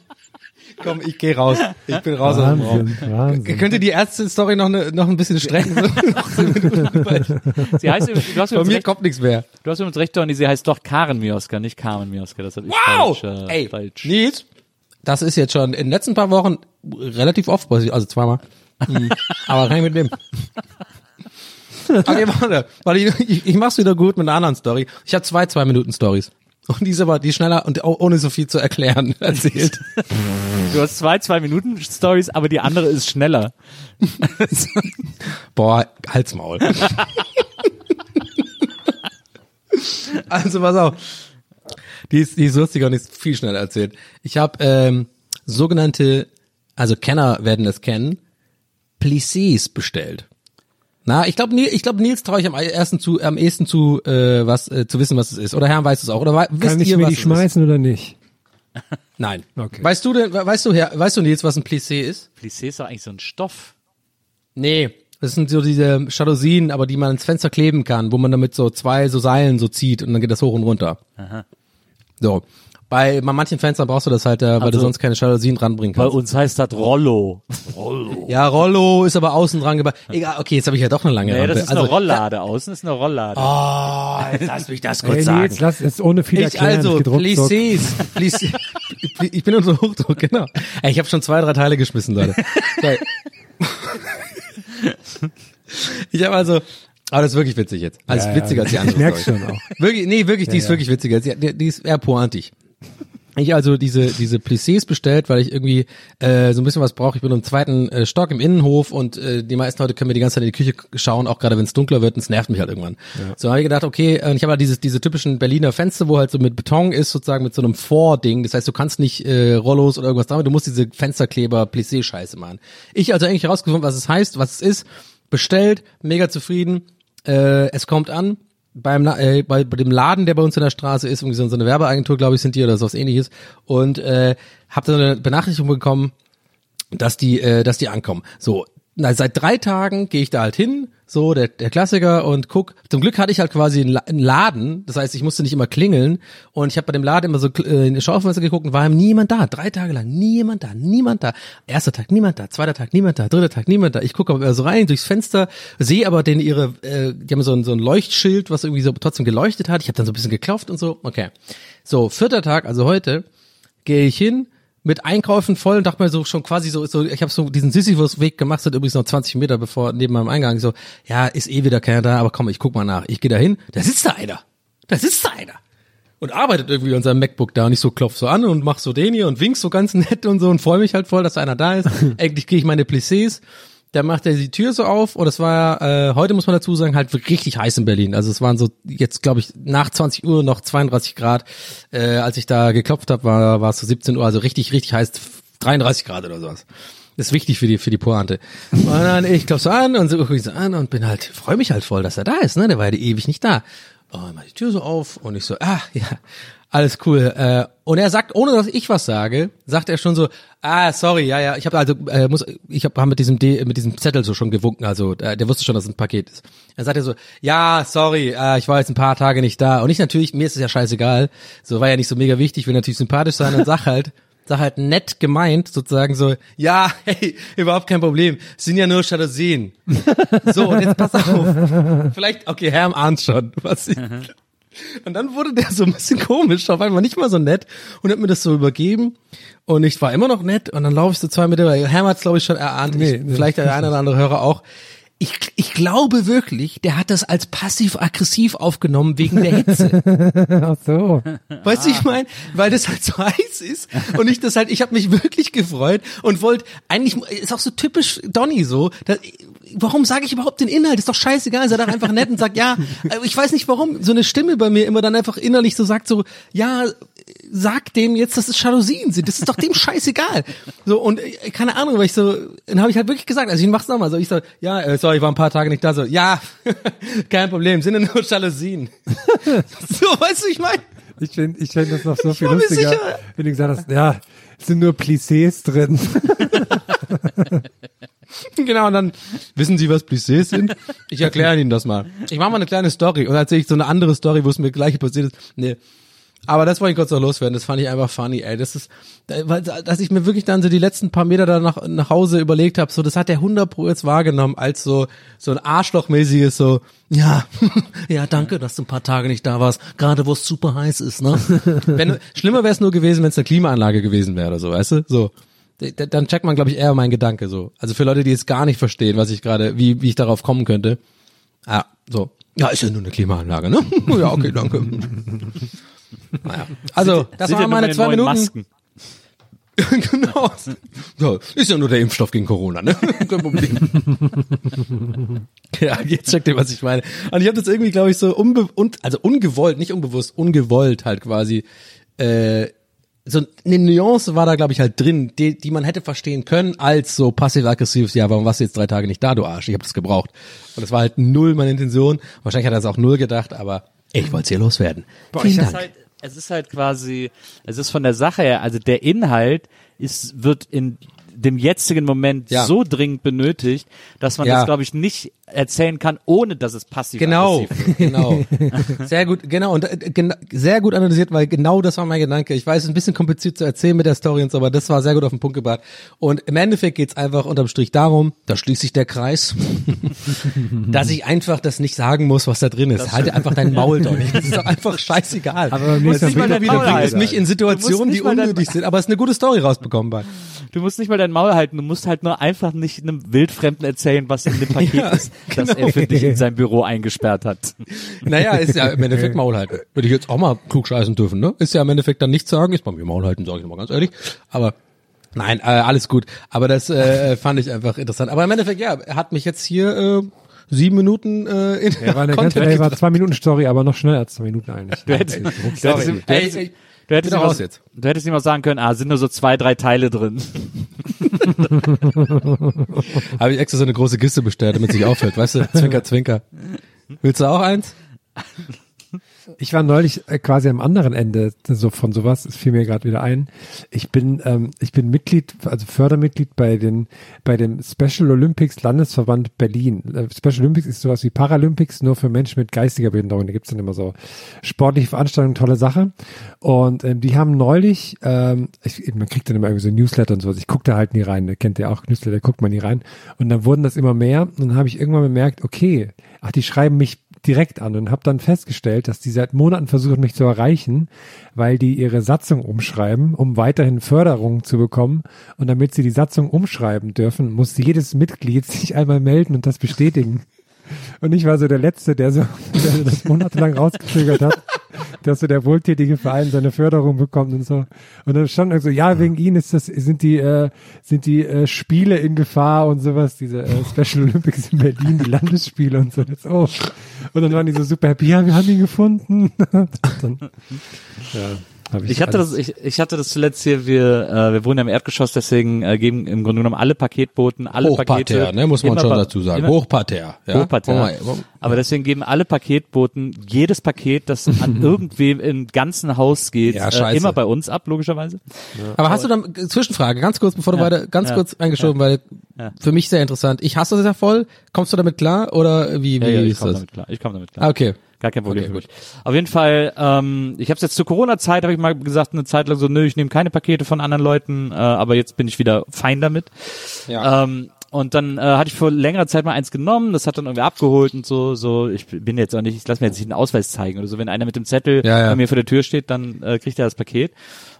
komm, ich geh raus. Ich bin raus aus dem Raum. Wahnsinn, Wahnsinn. Könnt ihr die Ärzte-Story noch, ne, noch ein bisschen strecken? [laughs] Sie heißt, du hast Bei übrigens mir recht, kommt nichts mehr. du hast übrigens recht, Donny, sie heißt doch Karen Mioska, nicht Carmen Mioska. Das hat ich Wow! falsch, äh, Ey, falsch. Nils, das ist jetzt schon in den letzten paar Wochen relativ oft, also zweimal. Hm, [laughs] Aber rein mit dem. Okay, warte, warte ich, ich, ich mach's wieder gut mit einer anderen Story. Ich habe zwei zwei Minuten Stories und die ist aber die schneller und auch ohne so viel zu erklären [laughs] erzählt. Du hast zwei, zwei Minuten Stories, aber die andere ist schneller. [laughs] Boah, Halsmaul. [laughs] also pass auf. Die ist, die ist lustiger und ist viel schneller erzählt. Ich habe ähm, sogenannte, also Kenner werden das kennen, Plissés bestellt. Na, ich glaube, ich glaube, Nils traue ich am ersten zu, am ehesten zu, äh, was äh, zu wissen, was es ist. Oder Herr weiß es auch. Oder wisst Kann ich ihr, mir was die es ist? schmeißen oder nicht? [laughs] Nein. Okay. Weißt du denn, weißt du, Herr, weißt du Nils, was ein Plissé ist? Plissé ist doch eigentlich so ein Stoff. Nee, das sind so diese Jalousien, aber die man ins Fenster kleben kann, wo man damit so zwei so Seilen so zieht und dann geht das hoch und runter. So. Bei manchen Fenstern brauchst du das halt, äh, weil du Also- sonst keine Jalousien ranbringen Bei kannst. uns heißt das Rollo. Ja, Rollo ist aber außen dran gebaut. Egal, okay, jetzt habe ich ja doch eine lange Nee, Rampe. das ist also, eine Rolllade. Außen ist eine Rolllade. Oh, lass mich das kurz Hey, sagen. Nils, lass es ohne viel Ich erklären. also. Plissés, Plissé, [laughs] ich bin unter Hochdruck, genau. Ey, Ich habe schon zwei, drei Teile geschmissen, Leute. Ich habe also, aber das ist wirklich witzig jetzt. Also Ja, witziger ja. als die andere Ich merk's schon auch. Wirklich, nee, wirklich, die ist wirklich witziger. Die, die die ist eher pointig. Ich also diese diese Plissés bestellt, weil ich irgendwie äh, so ein bisschen was brauche. Ich bin im zweiten äh, Stock im Innenhof und äh, die meisten Leute können mir die ganze Zeit in die Küche schauen, auch gerade wenn es dunkler wird und es nervt mich halt irgendwann. So habe ich gedacht, okay, äh, ich habe halt dieses diese typischen Berliner Fenster, wo halt so mit Beton ist, sozusagen mit so einem Vording. Das heißt, du kannst nicht äh, Rollos oder irgendwas damit, du musst diese Fensterkleber Plissé Scheiße machen. Ich also eigentlich herausgefunden, was es heißt, was es ist, bestellt, mega zufrieden. Äh, es kommt an, beim äh, bei, bei dem Laden, der bei uns in der Straße ist, irgendwie so, so eine Werbeagentur, glaube ich, sind die oder sowas ähnliches und äh, habe dann eine Benachrichtigung bekommen, dass die, äh, dass die ankommen. So, na, seit drei Tagen gehe ich da halt hin, so der, der Klassiker und guck. Zum Glück hatte ich halt quasi einen, La- einen Laden, das heißt, ich musste nicht immer klingeln und ich habe bei dem Laden immer so äh, in die Schaufenster geguckt und war niemand da. Drei Tage lang niemand da, niemand da. Erster Tag niemand da, zweiter Tag niemand da, dritter Tag niemand da. Ich gucke aber so rein durchs Fenster, sehe aber den ihre, äh, die haben so ein, so ein Leuchtschild, was irgendwie so trotzdem geleuchtet hat. Ich habe dann so ein bisschen geklopft und so. Okay, so vierter Tag, also heute gehe ich hin mit Einkaufen voll und dachte mir so schon quasi so, so ich habe so diesen Sisyphus-Weg gemacht, sind übrigens noch 20 Meter bevor neben meinem Eingang so, ja, ist eh wieder keiner da, aber komm, ich guck mal nach. Ich gehe da hin, da sitzt da einer. Da sitzt da einer. Und arbeitet irgendwie an seinem MacBook da und ich so klopf so an und mach so den hier und wink so ganz nett und so und freue mich halt voll, dass einer da ist. [laughs] Eigentlich kriege ich meine Plissés. Da macht er die Tür so auf und es war äh, heute muss man dazu sagen halt richtig heiß in Berlin. Also es waren so jetzt glaube ich nach 20 Uhr noch 32 Grad. Äh, als ich da geklopft habe, war war es so 17 Uhr, also richtig richtig heiß 33 Grad oder sowas. Das ist wichtig für die für die Pointe. Und dann ich klopf so an und so guck ich so an und bin halt freue mich halt voll, dass er da ist, ne? Der war ja ewig nicht da. Und mach die Tür so auf und ich so, ah, ja, alles cool. Äh, und er sagt, ohne dass ich was sage, sagt er schon so, ah, sorry, ja, ja, ich habe also äh, muss, ich habe hab mit diesem D, mit diesem Zettel so schon gewunken, also äh, der wusste schon, dass es ein Paket ist. Dann sagt er so, ja, sorry, äh, ich war jetzt ein paar Tage nicht da. Und ich natürlich, mir ist es ja scheißegal, so war ja nicht so mega wichtig, will natürlich sympathisch sein und sag halt, [laughs] sag halt nett gemeint, sozusagen so, ja, [laughs] hey, überhaupt kein Problem, sind ja nur Jalousien. so, und jetzt pass auf. Vielleicht, okay, Herr ahnt schon, was ich, und dann wurde der so ein bisschen komisch, auf einmal nicht mal so nett und hat mir das so übergeben und ich war immer noch nett und dann laufe ich so zwei Meter, weil Herr hat's glaube ich schon erahnt, Nee, ich, nee. vielleicht der eine oder andere Hörer auch. Ich, ich glaube wirklich, der hat das als passiv-aggressiv aufgenommen wegen der Hitze. [laughs] Ach so. Weißt du, ich meine, weil das halt so [laughs] heiß ist und ich das halt, ich habe mich wirklich gefreut und wollte eigentlich ist auch so typisch Donny so. Da, warum sage ich überhaupt den Inhalt? Ist doch scheißegal. Sei doch einfach nett und sagt ja. äh, Ich weiß nicht warum so eine Stimme bei mir immer dann einfach innerlich so sagt so ja. Sag dem jetzt, dass es Jalousien sind. Das ist doch dem scheißegal. So und äh, keine Ahnung, weil ich so, dann habe ich halt wirklich gesagt, also ich mach's nochmal. So ich so, ja, äh, sorry, ich war ein paar Tage nicht da. So, ja, [laughs] kein Problem, sind ja nur Jalousien. [laughs] so, weißt du, ich meine. Ich finde ich find das noch so viel lustiger, sicher. wenn du gesagt hast, ja, es sind nur Plissés drin. [laughs] genau, und dann wissen Sie, was Plissés sind? Ich erkläre Ihnen das mal. Ich mache mal eine kleine Story und dann erzähle ich so eine andere Story, wo es mir gleich passiert ist. Nee. Aber das wollte ich kurz noch loswerden, das fand ich einfach funny, ey. Das ist, weil, dass ich mir wirklich dann so die letzten paar Meter da nach, nach Hause überlegt habe, so, das hat der 100 Pro jetzt wahrgenommen, als so, so ein Arschlochmäßiges, so, ja, [laughs] ja, danke, dass du ein paar Tage nicht da warst, gerade wo es super heiß ist, ne? [laughs] wenn, schlimmer wäre es nur gewesen, wenn es eine Klimaanlage gewesen wäre oder so, weißt du? So. Dann checkt man, glaube ich, eher meinen Gedanke so. Also für Leute, die es gar nicht verstehen, was ich gerade, wie, wie ich darauf kommen könnte. Ah, so. Ja, ist ja nur eine Klimaanlage, ne? [laughs] ja, okay, danke. Naja. Also, das waren meine zwei Minuten. Masken. [laughs] genau. Ja, ist ja nur der Impfstoff gegen Corona, ne? [laughs] Kein Problem. ja, jetzt checkt ihr, was ich meine. Und ich habe das irgendwie, glaube ich, so unbe un also ungewollt, nicht unbewusst, ungewollt halt quasi. Äh, so eine Nuance war da, glaube ich, halt drin, die, die man hätte verstehen können als so passiv-aggressives, ja, warum warst du jetzt drei Tage nicht da, du Arsch? Ich habe das gebraucht. Und das war halt null meine Intention. Wahrscheinlich hat er es auch null gedacht, aber ich wollte es hier loswerden. Vielen es Dank. halt, es ist halt quasi, es ist von der Sache her, also der Inhalt ist, wird in dem jetzigen Moment Ja. so dringend benötigt, dass man Ja. das, glaube ich, nicht erzählen kann, ohne dass es passiv Genau, aggressiv wird. [laughs] genau. Sehr gut, genau. Und äh, gen sehr gut analysiert, weil genau das war mein Gedanke. Ich weiß, es ist ein bisschen kompliziert zu erzählen mit der Story und so, aber das war sehr gut auf den Punkt gebracht. Und im Endeffekt geht's einfach unterm Strich darum, da schließt sich der Kreis, [laughs] dass ich einfach das nicht sagen muss, was da drin ist. Halte einfach dein Maul doch nicht. Das ist doch [laughs] einfach scheißegal. Aber beim nächsten nicht mal wieder halten. es mich in Situationen, die unnötig sind, aber es ist eine gute Story rausbekommen bei. Du musst nicht mal dein Maul halten, du musst halt nur einfach nicht einem Wildfremden erzählen, was in dem [laughs] Paket Ja, ist, das genau. er für dich in sein Büro [laughs] eingesperrt hat. Naja, ist ja im Endeffekt [laughs] Maul halten. Würde ich jetzt auch mal klugscheißen dürfen, ne? Ist ja im Endeffekt dann nichts sagen, ist bei mir Maul halten, sage ich mal ganz ehrlich. Aber nein, äh, alles gut. Aber das äh, fand ich einfach interessant. Aber im Endeffekt, ja, er hat mich jetzt hier äh, sieben Minuten äh, in Ja, war eine ganz, Content nee, war zwei Minuten Story, aber noch schneller als zwei Minuten eigentlich. Du hättest, du hättest, du hättest, ihm jetzt. du hättest ihm auch sagen können, ah, sind nur so zwei, drei Teile drin. [laughs] Habe ich extra so eine große Kiste bestellt, damit sich auffällt, weißt du? Zwinker, zwinker. Willst du auch eins? [laughs] Ich war neulich äh, quasi am anderen Ende so von sowas, es fiel mir gerade wieder ein. Ich bin ähm, ich bin Mitglied, also Fördermitglied bei den bei dem Special Olympics Landesverband Berlin. Äh, Special Olympics ist sowas wie Paralympics nur für Menschen mit geistiger Behinderung. Da gibt's dann immer so sportliche Veranstaltungen, tolle Sache. Und ähm, die haben neulich, ähm, ich, man kriegt dann immer irgendwie so Newsletter und sowas. Ich gucke da halt nie rein. Kennt ihr auch Newsletter, guckt man nie rein. Und dann wurden das immer mehr. Und dann habe ich irgendwann bemerkt, okay, ach, die schreiben mich direkt an und habe dann festgestellt, dass die seit Monaten versuchen, mich zu erreichen, weil die ihre Satzung umschreiben, um weiterhin Förderung zu bekommen. Und damit sie die Satzung umschreiben dürfen, muss jedes Mitglied [laughs] sich einmal melden und das bestätigen. Und ich war so der Letzte, der so [laughs] der das monatelang rausgezögert hat, dass so der wohltätige Verein seine Förderung bekommt und so. Und dann stand so, ja, wegen ihnen ist das, sind die, äh, sind die äh, Spiele in Gefahr und sowas, diese äh, Special [laughs] Olympics in Berlin, die Landesspiele und so. Das, oh. Und dann waren die so super happy, ja, wir haben ihn gefunden. [laughs] und dann, ja, Ich hatte alles- das, ich, ich hatte das zuletzt hier, wir, äh, wir wohnen ja im Erdgeschoss, deswegen äh, geben im Grunde genommen alle Paketboten, alle Pakete. Hochparterre, ne, muss man schon dazu sagen. immer- Hochparterre. Ja. Hochparterre. Wir- Aber deswegen geben alle Paketboten jedes Paket, das an [laughs] irgendwem im ganzen Haus geht, Ja, äh, immer bei uns ab, logischerweise. Aber hast du dann, äh, Zwischenfrage, ganz kurz, bevor du Ja, weiter, ganz ja, kurz eingeschoben, weil Ja. für mich sehr interessant. Ich hasse das ja voll. Kommst du damit klar oder wie, wie Ja, ja, ich ist komme das? damit klar. Ich komme damit klar. Ah, okay. Gar kein Problem Okay, für mich. Auf jeden Fall, ähm, ich habe jetzt zur Corona-Zeit, habe ich mal gesagt, eine Zeit lang so, nö, ich nehme keine Pakete von anderen Leuten, äh, aber jetzt bin ich wieder fein damit. Ja. Ähm, und dann äh, hatte ich vor längerer Zeit mal eins genommen, das hat dann irgendwie abgeholt und so, so, ich bin jetzt auch nicht, ich lasse mir jetzt nicht einen Ausweis zeigen oder so, wenn einer mit dem Zettel Ja, ja. bei mir vor der Tür steht, dann äh, kriegt er das Paket.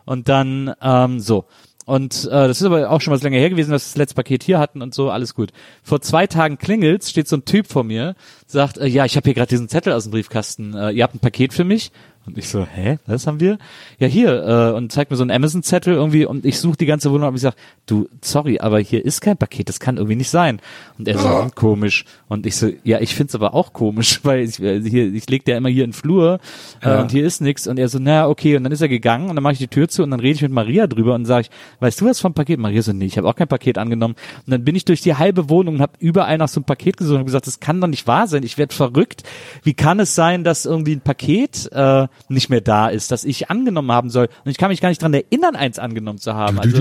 Und dann, ähm, so. Und äh, das ist aber auch schon was länger her gewesen, dass wir das letzte Paket hier hatten und so, alles gut. Vor zwei Tagen klingelt's, steht so ein Typ vor mir, sagt, äh, ja, ich habe hier gerade diesen Zettel aus dem Briefkasten, äh, ihr habt ein Paket für mich? Und ich so, hä, was haben wir? Ja, hier, äh, und zeigt mir so einen Amazon-Zettel irgendwie und ich suche die ganze Wohnung und ich sag, du, sorry, aber hier ist kein Paket, das kann irgendwie nicht sein. Und er so, hm, komisch. Und ich so, ja, ich find's aber auch komisch, [laughs] weil ich, äh, hier, ich leg der immer hier in den Flur äh, Ja. und hier ist nix. Und er so, naja, okay. Und dann ist er gegangen und dann mache ich die Tür zu und dann rede ich mit Maria drüber und sage ich, weißt du was vom Paket? Maria so, nee, ich habe auch kein Paket angenommen. Und dann bin ich durch die halbe Wohnung und habe überall nach so einem Paket gesucht und hab gesagt, das kann doch nicht wahr sein, ich werde verrückt. Wie kann es sein, dass irgendwie ein Paket, äh, nicht mehr da ist, das ich angenommen haben soll. Und ich kann mich gar nicht dran erinnern, eins angenommen zu haben. Also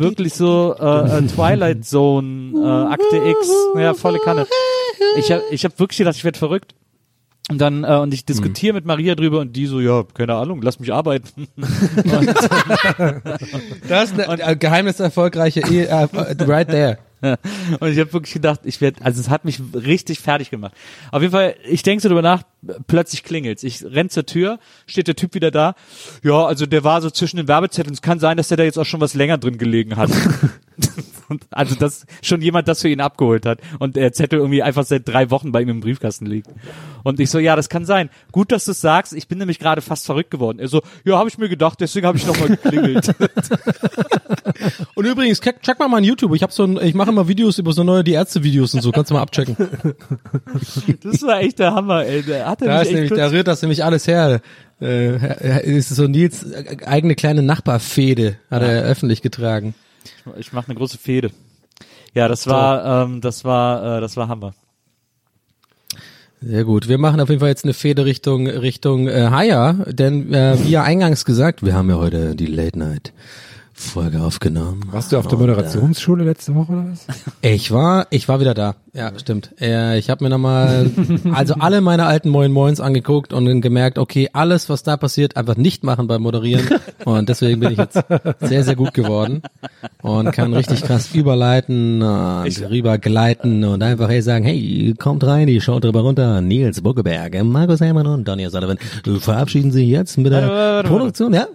wirklich so äh, äh, Twilight Zone, äh, Akte X, ja, volle Kanne. Ich habe ich hab wirklich gedacht, ich werde verrückt. Und dann, äh, und ich diskutiere mit Maria drüber und die so, ja, keine Ahnung, lass mich arbeiten. [laughs] Das ist ein Geheimnis erfolgreiche Ehe, äh, right there. Und ich habe wirklich gedacht, ich werde, also es hat mich richtig fertig gemacht. Auf jeden Fall, ich denke so drüber nach, plötzlich klingelt's. Ich renn zur Tür, steht der Typ wieder da. Ja, also der war so zwischen den Werbezetteln. Es kann sein, dass der da jetzt auch schon was länger drin gelegen hat. [laughs] also dass schon jemand das für ihn abgeholt hat und der Zettel irgendwie einfach seit drei Wochen bei ihm im Briefkasten liegt. Und ich so, ja, das kann sein. Gut, dass du es sagst. Ich bin nämlich gerade fast verrückt geworden. Er so, ja, habe ich mir gedacht, deswegen habe ich nochmal geklingelt. [laughs] Und übrigens, check, check mal mein YouTube. Ich habe so ein, ich mache immer Videos über so neue die Ärzte Videos und so. Kannst du mal abchecken. [laughs] Das war echt der Hammer, ey. Der hatte Da ist nämlich, da rührt das nämlich alles her. Äh, ist so Nils äh, eigene kleine Nachbarfehde hat er öffentlich getragen. Ich mache eine große Fehde. Ja, das war, ähm, das war, äh, das war Hammer. Sehr gut. Wir machen auf jeden Fall jetzt eine Fehde Richtung Richtung äh, Haya, denn äh, wie ja eingangs gesagt, wir haben ja heute die Late Night Folge aufgenommen. Warst du auf der Moderationsschule letzte Woche oder was? Ich war, ich war wieder da. Ja, stimmt. Äh, ich habe mir nochmal, [laughs] also alle meine alten Moin Moins angeguckt und dann gemerkt, okay, alles, was da passiert, einfach nicht machen beim Moderieren. Und deswegen bin ich jetzt sehr, sehr gut geworden und kann richtig krass überleiten und rübergleiten und einfach hey sagen, hey, kommt rein, die schaut drüber runter. Nils Buckeberg, Markus Herrmann und Donny Sullivan verabschieden Sie jetzt mit der Warte, warte, warte, Produktion, ja?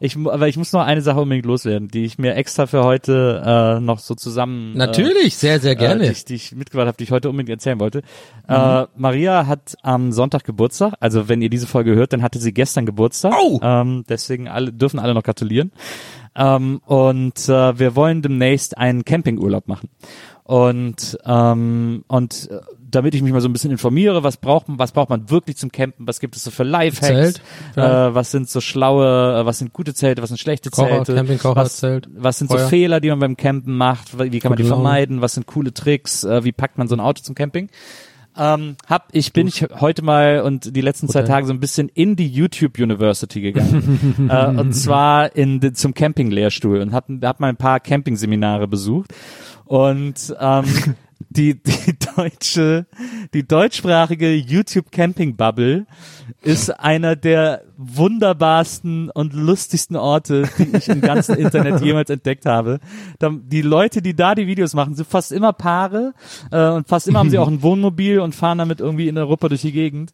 Ich, mu- aber ich muss noch eine Sache unbedingt loswerden, die ich mir extra für heute äh, noch so zusammen Natürlich, sehr, sehr äh, gerne. die, ich, die ich mitgebracht habe, die ich heute unbedingt erzählen wollte. Äh, Maria hat am Sonntag Geburtstag, also wenn ihr diese Folge hört, dann hatte sie gestern Geburtstag. Oh! Ähm, deswegen alle, dürfen alle noch gratulieren. Ähm, und äh, wir wollen demnächst einen Campingurlaub machen. Und ähm, und äh, damit ich mich mal so ein bisschen informiere, was braucht man, was braucht man wirklich zum Campen, was gibt es so für Lifehacks, ja. äh, was sind so schlaue, äh, was sind gute Zelte, was sind schlechte Kocher, Zelte, was, Zelt, was sind Feuer. so Fehler, die man beim Campen macht, wie kann man die vermeiden, was sind coole Tricks, äh, wie packt man so ein Auto zum Camping. Ähm, hab, ich bin ich heute mal und die letzten zwei Hotel. Tage so ein bisschen in die YouTube University gegangen. [laughs] äh, und zwar in zum Camping-Lehrstuhl und hab, hab mal ein paar Camping-Seminare besucht. Und ähm, [laughs] die, die deutsche, die deutschsprachige YouTube Camping Bubble ist einer der wunderbarsten und lustigsten Orte, die ich im ganzen Internet [laughs] jemals entdeckt habe. Die Leute, die da die Videos machen, sind fast immer Paare äh, und fast immer haben sie auch ein [laughs] Wohnmobil und fahren damit irgendwie in Europa durch die Gegend.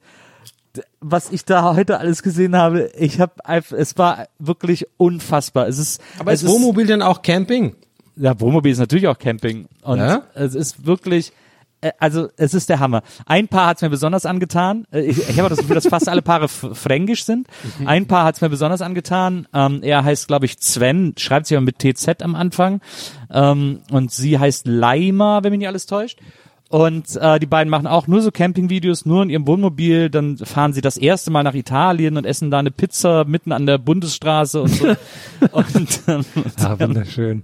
Was ich da heute alles gesehen habe, ich habe es war wirklich unfassbar. Es ist, Aber es ist Wohnmobil denn auch Camping? Ja, Wohnmobil ist natürlich auch Camping. Und Ja? es ist wirklich, äh, also es ist der Hammer. Ein Paar hat's mir besonders angetan. Äh, Ich, ich habe das Gefühl, dass fast alle Paare fränkisch sind. Ein Paar hat's mir besonders angetan. Ähm, er heißt, glaube ich, Sven, schreibt sich aber mit TZ am Anfang. Ähm, und sie heißt Laima, wenn mich nicht alles täuscht. Und äh, die beiden machen auch nur so Campingvideos, nur in ihrem Wohnmobil. Dann fahren sie das erste Mal nach Italien und essen da eine Pizza mitten an der Bundesstraße und so. [laughs] und, ähm, Ah, wunderschön.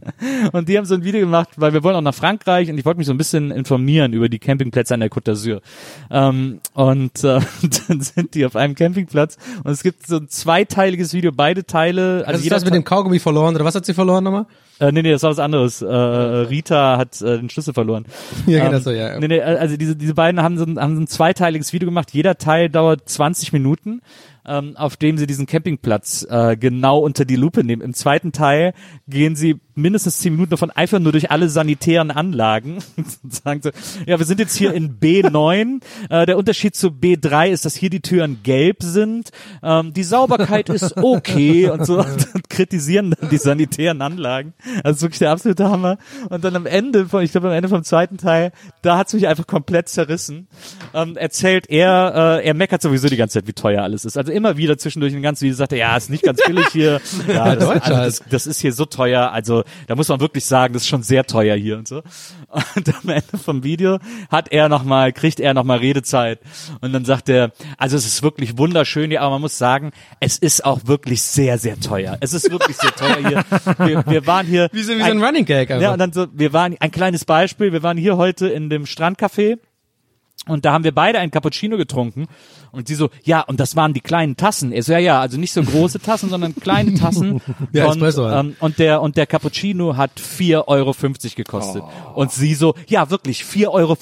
und die haben so ein Video gemacht, weil wir wollen auch nach Frankreich und ich wollte mich so ein bisschen informieren über die Campingplätze an der Côte d'Azur. Ähm, und äh, [laughs] dann sind die auf einem Campingplatz und es gibt so ein zweiteiliges Video, beide Teile. Also Also ist das mit dem Kaugummi verloren oder was hat sie verloren nochmal? Äh, nee, nee, das war was anderes. Äh, Rita hat äh, den Schlüssel verloren. [laughs] Ja, Ähm, genau so, ja. Nee, nee, also diese, diese beiden haben so, ein, haben so ein zweiteiliges Video gemacht. Jeder Teil dauert 20 Minuten, ähm, auf dem sie diesen Campingplatz äh, genau unter die Lupe nehmen. Im zweiten Teil gehen sie mindestens 10 Minuten davon einfach nur durch alle sanitären Anlagen [laughs] sagen so, ja, wir sind jetzt hier in B9. Äh, der Unterschied zu B3 ist, dass hier die Türen gelb sind. Ähm, die Sauberkeit ist okay und so [laughs] [laughs] und kritisieren dann die sanitären Anlagen. Ist wirklich der absolute Hammer. Und dann am Ende, von, ich glaube am Ende vom zweiten Teil, da hat's mich einfach komplett zerrissen. Ähm, erzählt er, äh, er meckert sowieso die ganze Zeit, wie teuer alles ist. Also immer wieder zwischendurch in den ganzen Video sagt er, ja, ist nicht ganz billig hier. Ja, das, also das, das ist hier so teuer. Also da muss man wirklich sagen, das ist schon sehr teuer hier und so. Und am Ende vom Video hat er noch mal, kriegt er noch mal Redezeit. Und dann sagt er, also es ist wirklich wunderschön hier, aber man muss sagen, es ist auch wirklich sehr, sehr teuer. Es ist wirklich sehr teuer hier. Wir, wir waren hier. Wie so, wie so ein Running Gag einfach. Ja, und dann so, wir waren, ein kleines Beispiel, wir waren hier heute in dem Strandcafé Und da haben wir beide einen Cappuccino getrunken und sie so, ja, und das waren die kleinen Tassen. Er so, ja, ja, also nicht so große Tassen, sondern kleine [laughs] Tassen. Ja, und, halt. ähm, und der und der Cappuccino hat 4,50 Euro gekostet. Und sie so, ja, wirklich 4,50 Euro.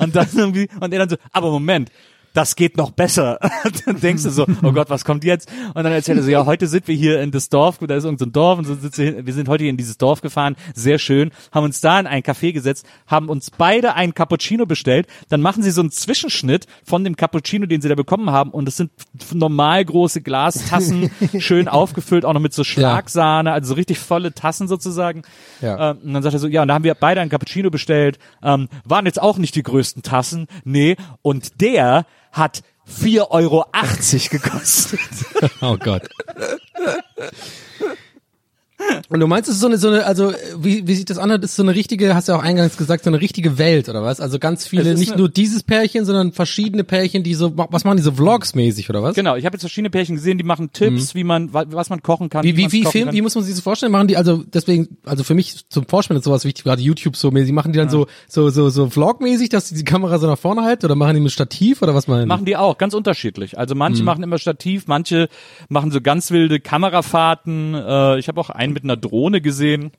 Und dann irgendwie und er dann so, aber Moment. Das geht noch besser. [laughs] dann denkst du so, oh Gott, was kommt jetzt? Und dann erzählt er so, ja, heute sind wir hier in das Dorf, da ist irgendein so Dorf und so wir, wir sind heute hier in dieses Dorf gefahren, sehr schön, haben uns da in ein Café gesetzt, haben uns beide einen Cappuccino bestellt, dann machen sie so einen Zwischenschnitt von dem Cappuccino, den sie da bekommen haben und es sind normal große Glastassen, [laughs] schön aufgefüllt, auch noch mit so Schlagsahne, also so richtig volle Tassen sozusagen. Ja. Ähm, und dann sagt er so, ja, und da haben wir beide einen Cappuccino bestellt, ähm, waren jetzt auch nicht die größten Tassen, nee, und der hat 4,80 Euro gekostet. [laughs] Oh Gott. Und du meinst, es ist so eine, so eine, also wie, wie sich das anhört, ist so eine richtige, hast du ja auch eingangs gesagt, so eine richtige Welt, oder was? Also ganz viele, nicht nur dieses Pärchen, sondern verschiedene Pärchen, die so, was machen die so Vlogs-mäßig, oder was? Genau, ich habe jetzt verschiedene Pärchen gesehen, die machen Tipps, wie man, wa- was man kochen kann. Mhm. Wie, wie, wie, Film, kann. wie muss man sich das vorstellen? Machen die, also deswegen, also für mich zum Vorspielen ist sowas wichtig, gerade YouTube so mäßig, machen die dann so, so, so, so Vlog-mäßig, dass die die Kamera so nach vorne halten oder machen die mit Stativ oder was machen die? Machen die auch, ganz unterschiedlich. Also manche Mhm. machen immer Stativ, manche machen so ganz wilde Kamerafahrten. Äh, ich habe auch einen mit einer Drohne gesehen.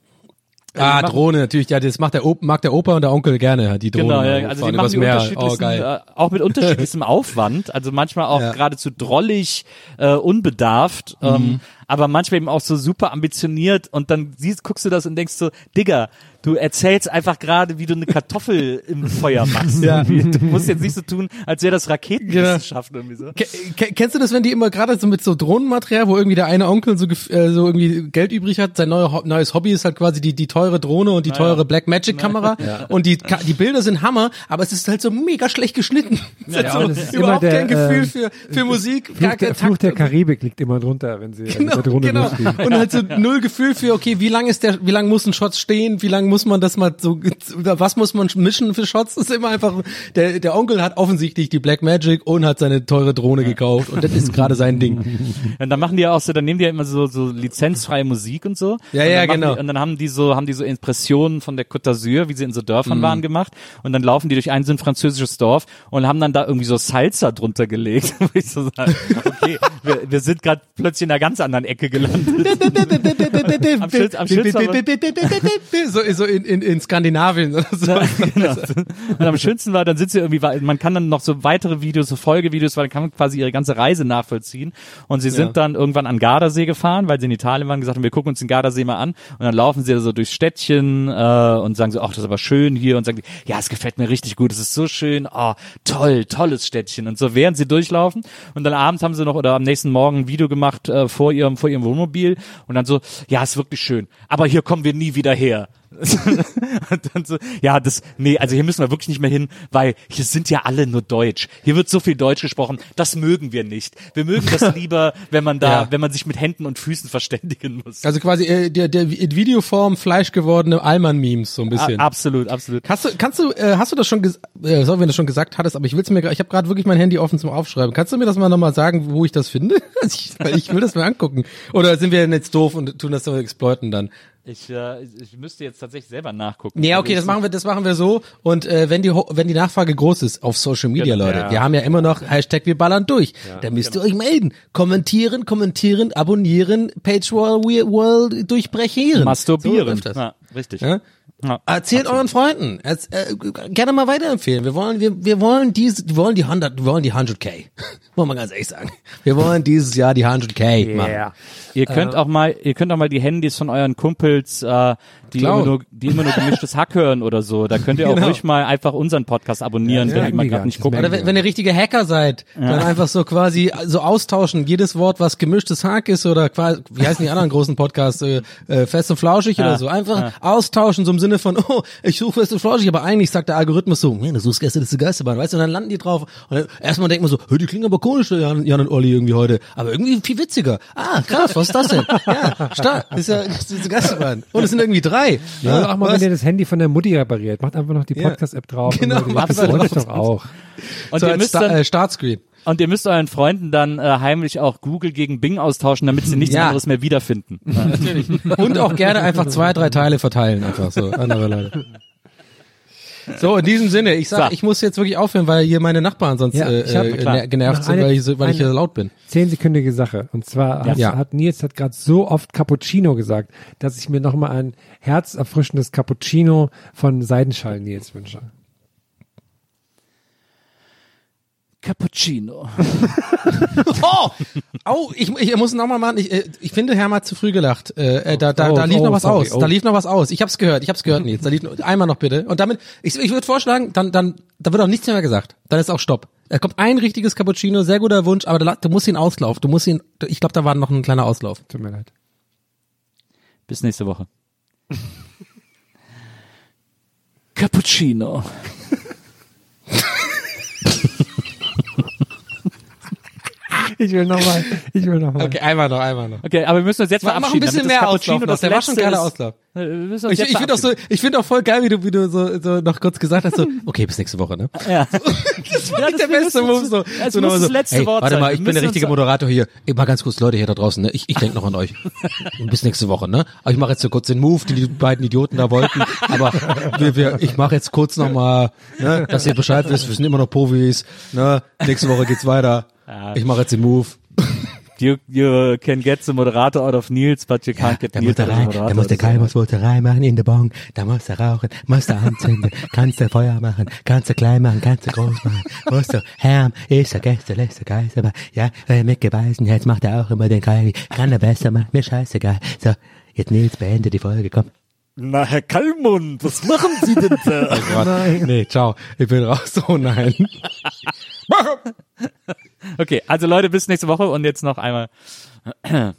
Ah, machen- Drohne, natürlich, ja, das macht der, Op mag der Opa und der Onkel gerne, die Drohne. Genau, ja, also die machen die unterschiedlichsten, Oh, geil. äh, auch mit unterschiedlichem [laughs] Aufwand, also manchmal auch Ja. geradezu drollig, äh, unbedarft, Mhm. ähm, aber manchmal eben auch so super ambitioniert und dann siehst, guckst du das und denkst so, Digga, du erzählst einfach gerade, wie du eine Kartoffel [laughs] im Feuer machst. Ja. Du musst jetzt nicht so tun, als wäre das Raketenwissenschaft irgendwie so. Ke- Kennst du das, wenn die immer gerade so mit so Drohnenmaterial, wo irgendwie der eine Onkel so, äh, so irgendwie Geld übrig hat, sein neue, Ho- neues Hobby ist halt quasi die, die teure Drohne und die teure Blackmagic-Kamera und die, die Bilder sind Hammer, aber es ist halt so mega schlecht geschnitten. Es hat Ja, so überhaupt der, kein Gefühl äh, für, für Musik, Fluch gar der, Fluch der. Karibik liegt immer drunter, wenn sie mit Genau, genau. Und halt so [laughs] null Gefühl für, okay, wie lang ist der, wie lang muss ein Shot stehen, wie lang muss man das mal so, was muss man mischen für Shots? Das ist immer einfach, der, der Onkel hat offensichtlich die Black Magic und hat seine teure Drohne gekauft und das ist gerade sein Ding. [laughs] Und dann machen die ja auch so, dann nehmen die ja immer so, so lizenzfreie Musik und so. Ja, und ja, genau. Die, und dann haben die so, haben die so Impressionen von der Côte d'Azur, wie sie in so Mhm. Dörfern waren, gemacht. Und dann laufen die durch ein so ein französisches Dorf und haben dann da irgendwie so Salsa drunter gelegt. [laughs] Wo ich so sage, okay, wir, wir sind gerade plötzlich in einer ganz anderen Ecke gelandet. [laughs] Am schönsten- am [laughs] so, so in, in, in Skandinavien oder so. [laughs] genau. Und am schönsten war, dann sind sie irgendwie, man kann dann noch so weitere Videos, so Folgevideos, weil dann kann man quasi ihre ganze Reise nachvollziehen. Und sie sind Ja. dann irgendwann an Gardasee gefahren, weil sie in Italien waren, gesagt haben, wir gucken uns den Gardasee mal an. Und dann laufen sie so durchs Städtchen äh, und sagen so, ach, das ist aber schön hier. Und sagen, ja, es gefällt mir richtig gut, es ist so schön, oh, toll, tolles Städtchen. Und so während sie durchlaufen. Und dann abends haben sie noch oder am nächsten Morgen ein Video gemacht äh, vor ihrem vor ihrem Wohnmobil und dann so, ja, ist wirklich schön, aber hier kommen wir nie wieder her. [laughs] dann so, ja, das, nee, also hier müssen wir wirklich nicht mehr hin, weil hier sind ja alle nur Deutsch. Hier wird so viel Deutsch gesprochen, das mögen wir nicht. Wir mögen das [laughs] lieber, wenn man da, Ja. wenn man sich mit Händen und Füßen verständigen muss. Also quasi äh, der, der in Videoform fleischgewordene Allmann-Memes so ein bisschen. A- absolut, absolut. Hast du, kannst du, äh, hast du das schon, äh, sorry, wenn du das schon gesagt hattest, aber ich will's mir, ich habe gerade wirklich mein Handy offen zum Aufschreiben. Kannst du mir das mal nochmal sagen, wo ich das finde? [laughs] Also ich, ich will das mir angucken. Oder sind wir denn jetzt doof und tun das so exploiten dann? Ich, äh, ich müsste jetzt tatsächlich selber nachgucken. Nee, okay, das machen wir, das machen wir so. Und äh, wenn die, wenn die Nachfrage groß ist auf Social Media, Genau, Leute, ja. wir haben ja immer noch Hashtag wir ballern durch. da müsst ihr euch melden. Kommentieren, kommentieren, abonnieren, Pagewall Wall durchbrechen. Masturbieren. So ja, richtig. Ja? Ja. Erzählt euren Freunden. Erz- äh, gerne mal weiterempfehlen. Wir wollen, wir, wir wollen diese, wir wollen die 100, wir wollen die 100k. Wollen wir ganz ehrlich sagen. Wir wollen dieses Jahr die 100k machen. Ihr könnt auch mal, ihr könnt auch mal die Handys von euren Kumpels, äh, die immer nur, die immer nur gemischtes Hack hören oder so. Da könnt ihr auch Genau. ruhig mal einfach unseren Podcast abonnieren, Ja, wenn ja, mega. gerade nicht Das gucken. merken Oder wenn, wenn ihr richtige Hacker seid, dann einfach so quasi so austauschen. Jedes Wort, was gemischtes Hack ist oder quasi, wie heißen die anderen großen Podcasts, äh, äh, fest und flauschig oder so. Einfach austauschen, so im Sinne von, oh, ich suche fest und flauschig, aber eigentlich sagt der Algorithmus so, nee, du suchst gestern das Geisterbahn, weißt du, und dann landen die drauf. Und dann erstmal denkt man so, die klingen aber komisch, Jan, Jan und Olli irgendwie heute. Aber irgendwie viel witziger. Ah, krass, was ist das denn? Ja, stark, ist ja, das ist Geisterbahn. Und es sind irgendwie drei. Ja, Ja, auch mal, was? wenn ihr das Handy von der Mutti repariert, macht einfach noch die Ja. Podcast-App drauf. [laughs] Genau, und macht das euch drauf. doch auch. Und so ihr als müsst Sta dann, äh, Startscreen. und ihr müsst euren Freunden dann äh, heimlich auch Google gegen Bing austauschen, damit sie nichts Ja. anderes mehr wiederfinden. [laughs] Und auch gerne einfach zwei, drei Teile verteilen, einfach so, andere Leute. So, in diesem Sinne, ich sag, So. ich muss jetzt wirklich aufhören, weil hier meine Nachbarn sonst Ja, äh, ich hab- äh, genervt sind, weil ich, so, weil ich hier laut bin. Zehnsekündige Sache. Und zwar hat, Ja. hat Nils hat gerade so oft Cappuccino gesagt, dass ich mir nochmal ein herzerfrischendes Cappuccino von Seidenschall Nils wünsche. Cappuccino. [laughs] Oh, oh ich, ich muss noch mal machen. Ich, äh, ich finde, Herm hat zu früh gelacht. Äh, äh, da, da, Oh, da lief oh, noch was sorry, aus. oh. Da lief noch was aus. Ich hab's gehört. Ich hab's gehört, Nils. Da lief noch, einmal noch bitte. Und damit, ich, ich würde vorschlagen, dann, dann, da wird auch nichts mehr gesagt. Dann ist auch Stopp. Da kommt ein richtiges Cappuccino, sehr guter Wunsch, aber da, du musst ihn Auslauf. Du musst ihn. Ich glaube, da war noch ein kleiner Auslauf. Tut mir leid. Bis nächste Woche. Cappuccino. [laughs] Ich will nochmal, ich will nochmal. Okay, einmal noch, einmal noch. Okay, aber wir müssen uns jetzt Mach, mach ein bisschen mehr Auslauf. Das Der war schon geiler. Auslauf. Ich, ich finde auch so, ich finde auch voll geil, wie du, wie du so, so noch kurz gesagt hast, so, [laughs] okay, bis nächste Woche, ne? Ja. [laughs] Das war Ja, nicht der das- wir beste Move, so. es so das letzte hey, Wort Warte sein. mal, ich bin der richtige Moderator hier. Ey, mal ganz kurz, Leute hier da draußen, ne? Ich, ich denke noch an euch. [laughs] bis nächste Woche, ne? Aber ich mache jetzt so kurz den Move, den die beiden Idioten da wollten. Aber wir, wir, ich mache jetzt kurz nochmal, ne, dass ihr Bescheid wisst, wir sind immer noch Profis, ne? Nächste Woche geht's weiter. Ich mache jetzt den Move. You, you can get the moderator out of Nils, but you can't get Da Nils muss der out of the rein, moderator. da muss der muss Volterei machen in der Bon, da muss er rauchen, muss er anzünden, [laughs] kannst du Feuer machen, kannst du klein machen, kannst du groß machen, musst du, Herm, ist er Gäste, lässt er Geist, aber ja, äh, mit Gebeisen, jetzt macht er auch immer den Kai, kann er besser machen, mir scheißegal. So, jetzt Nils, beende die Folge, komm. Na, Herr Kallmund, was machen Sie denn da? [laughs] Nein. Nee, ciao, ich bin raus, oh nein. [laughs] okay, also Leute, bis nächste Woche und jetzt noch einmal. [laughs]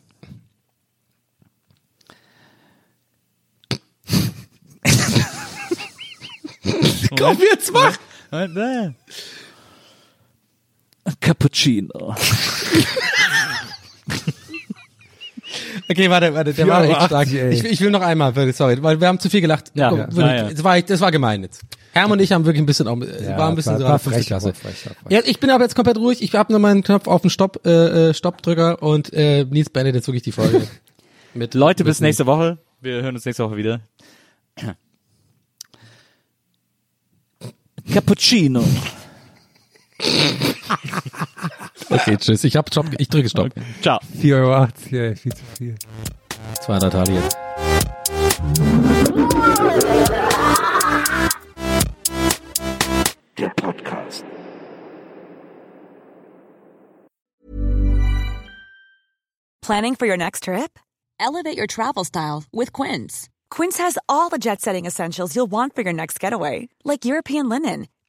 komm, jetzt mach! Cappuccino. [laughs] Okay, warte, warte, der war echt stark. 80, ey. Ich, ich will noch einmal, sorry, weil wir haben zu viel gelacht. Ja, Komm, ja. Das, war, das war gemein jetzt. Herm und ich haben wirklich ein bisschen, auch, Ja, war ein bisschen war- so war frech, Klasse. frech, war frech. Ja, ich bin aber jetzt komplett ruhig. Ich habe nur meinen Knopf auf den Stopp, äh, äh, Stoppdrücker und äh, Nils beendet jetzt wirklich die Folge. [laughs] Mit, Leute, mit bis nächste Woche. Wir hören uns nächste Woche wieder. Cappuccino. [laughs] Okay, tschüss. Ich hab Stopp, ich drücke Stopp. Ciao. 4,80 Euro, viel zu viel. 200 Tage jetzt. Der Podcast. Planning for your next trip? Elevate your travel style with Quince. Quince has all the jet setting essentials you'll want for your next getaway, like European linen,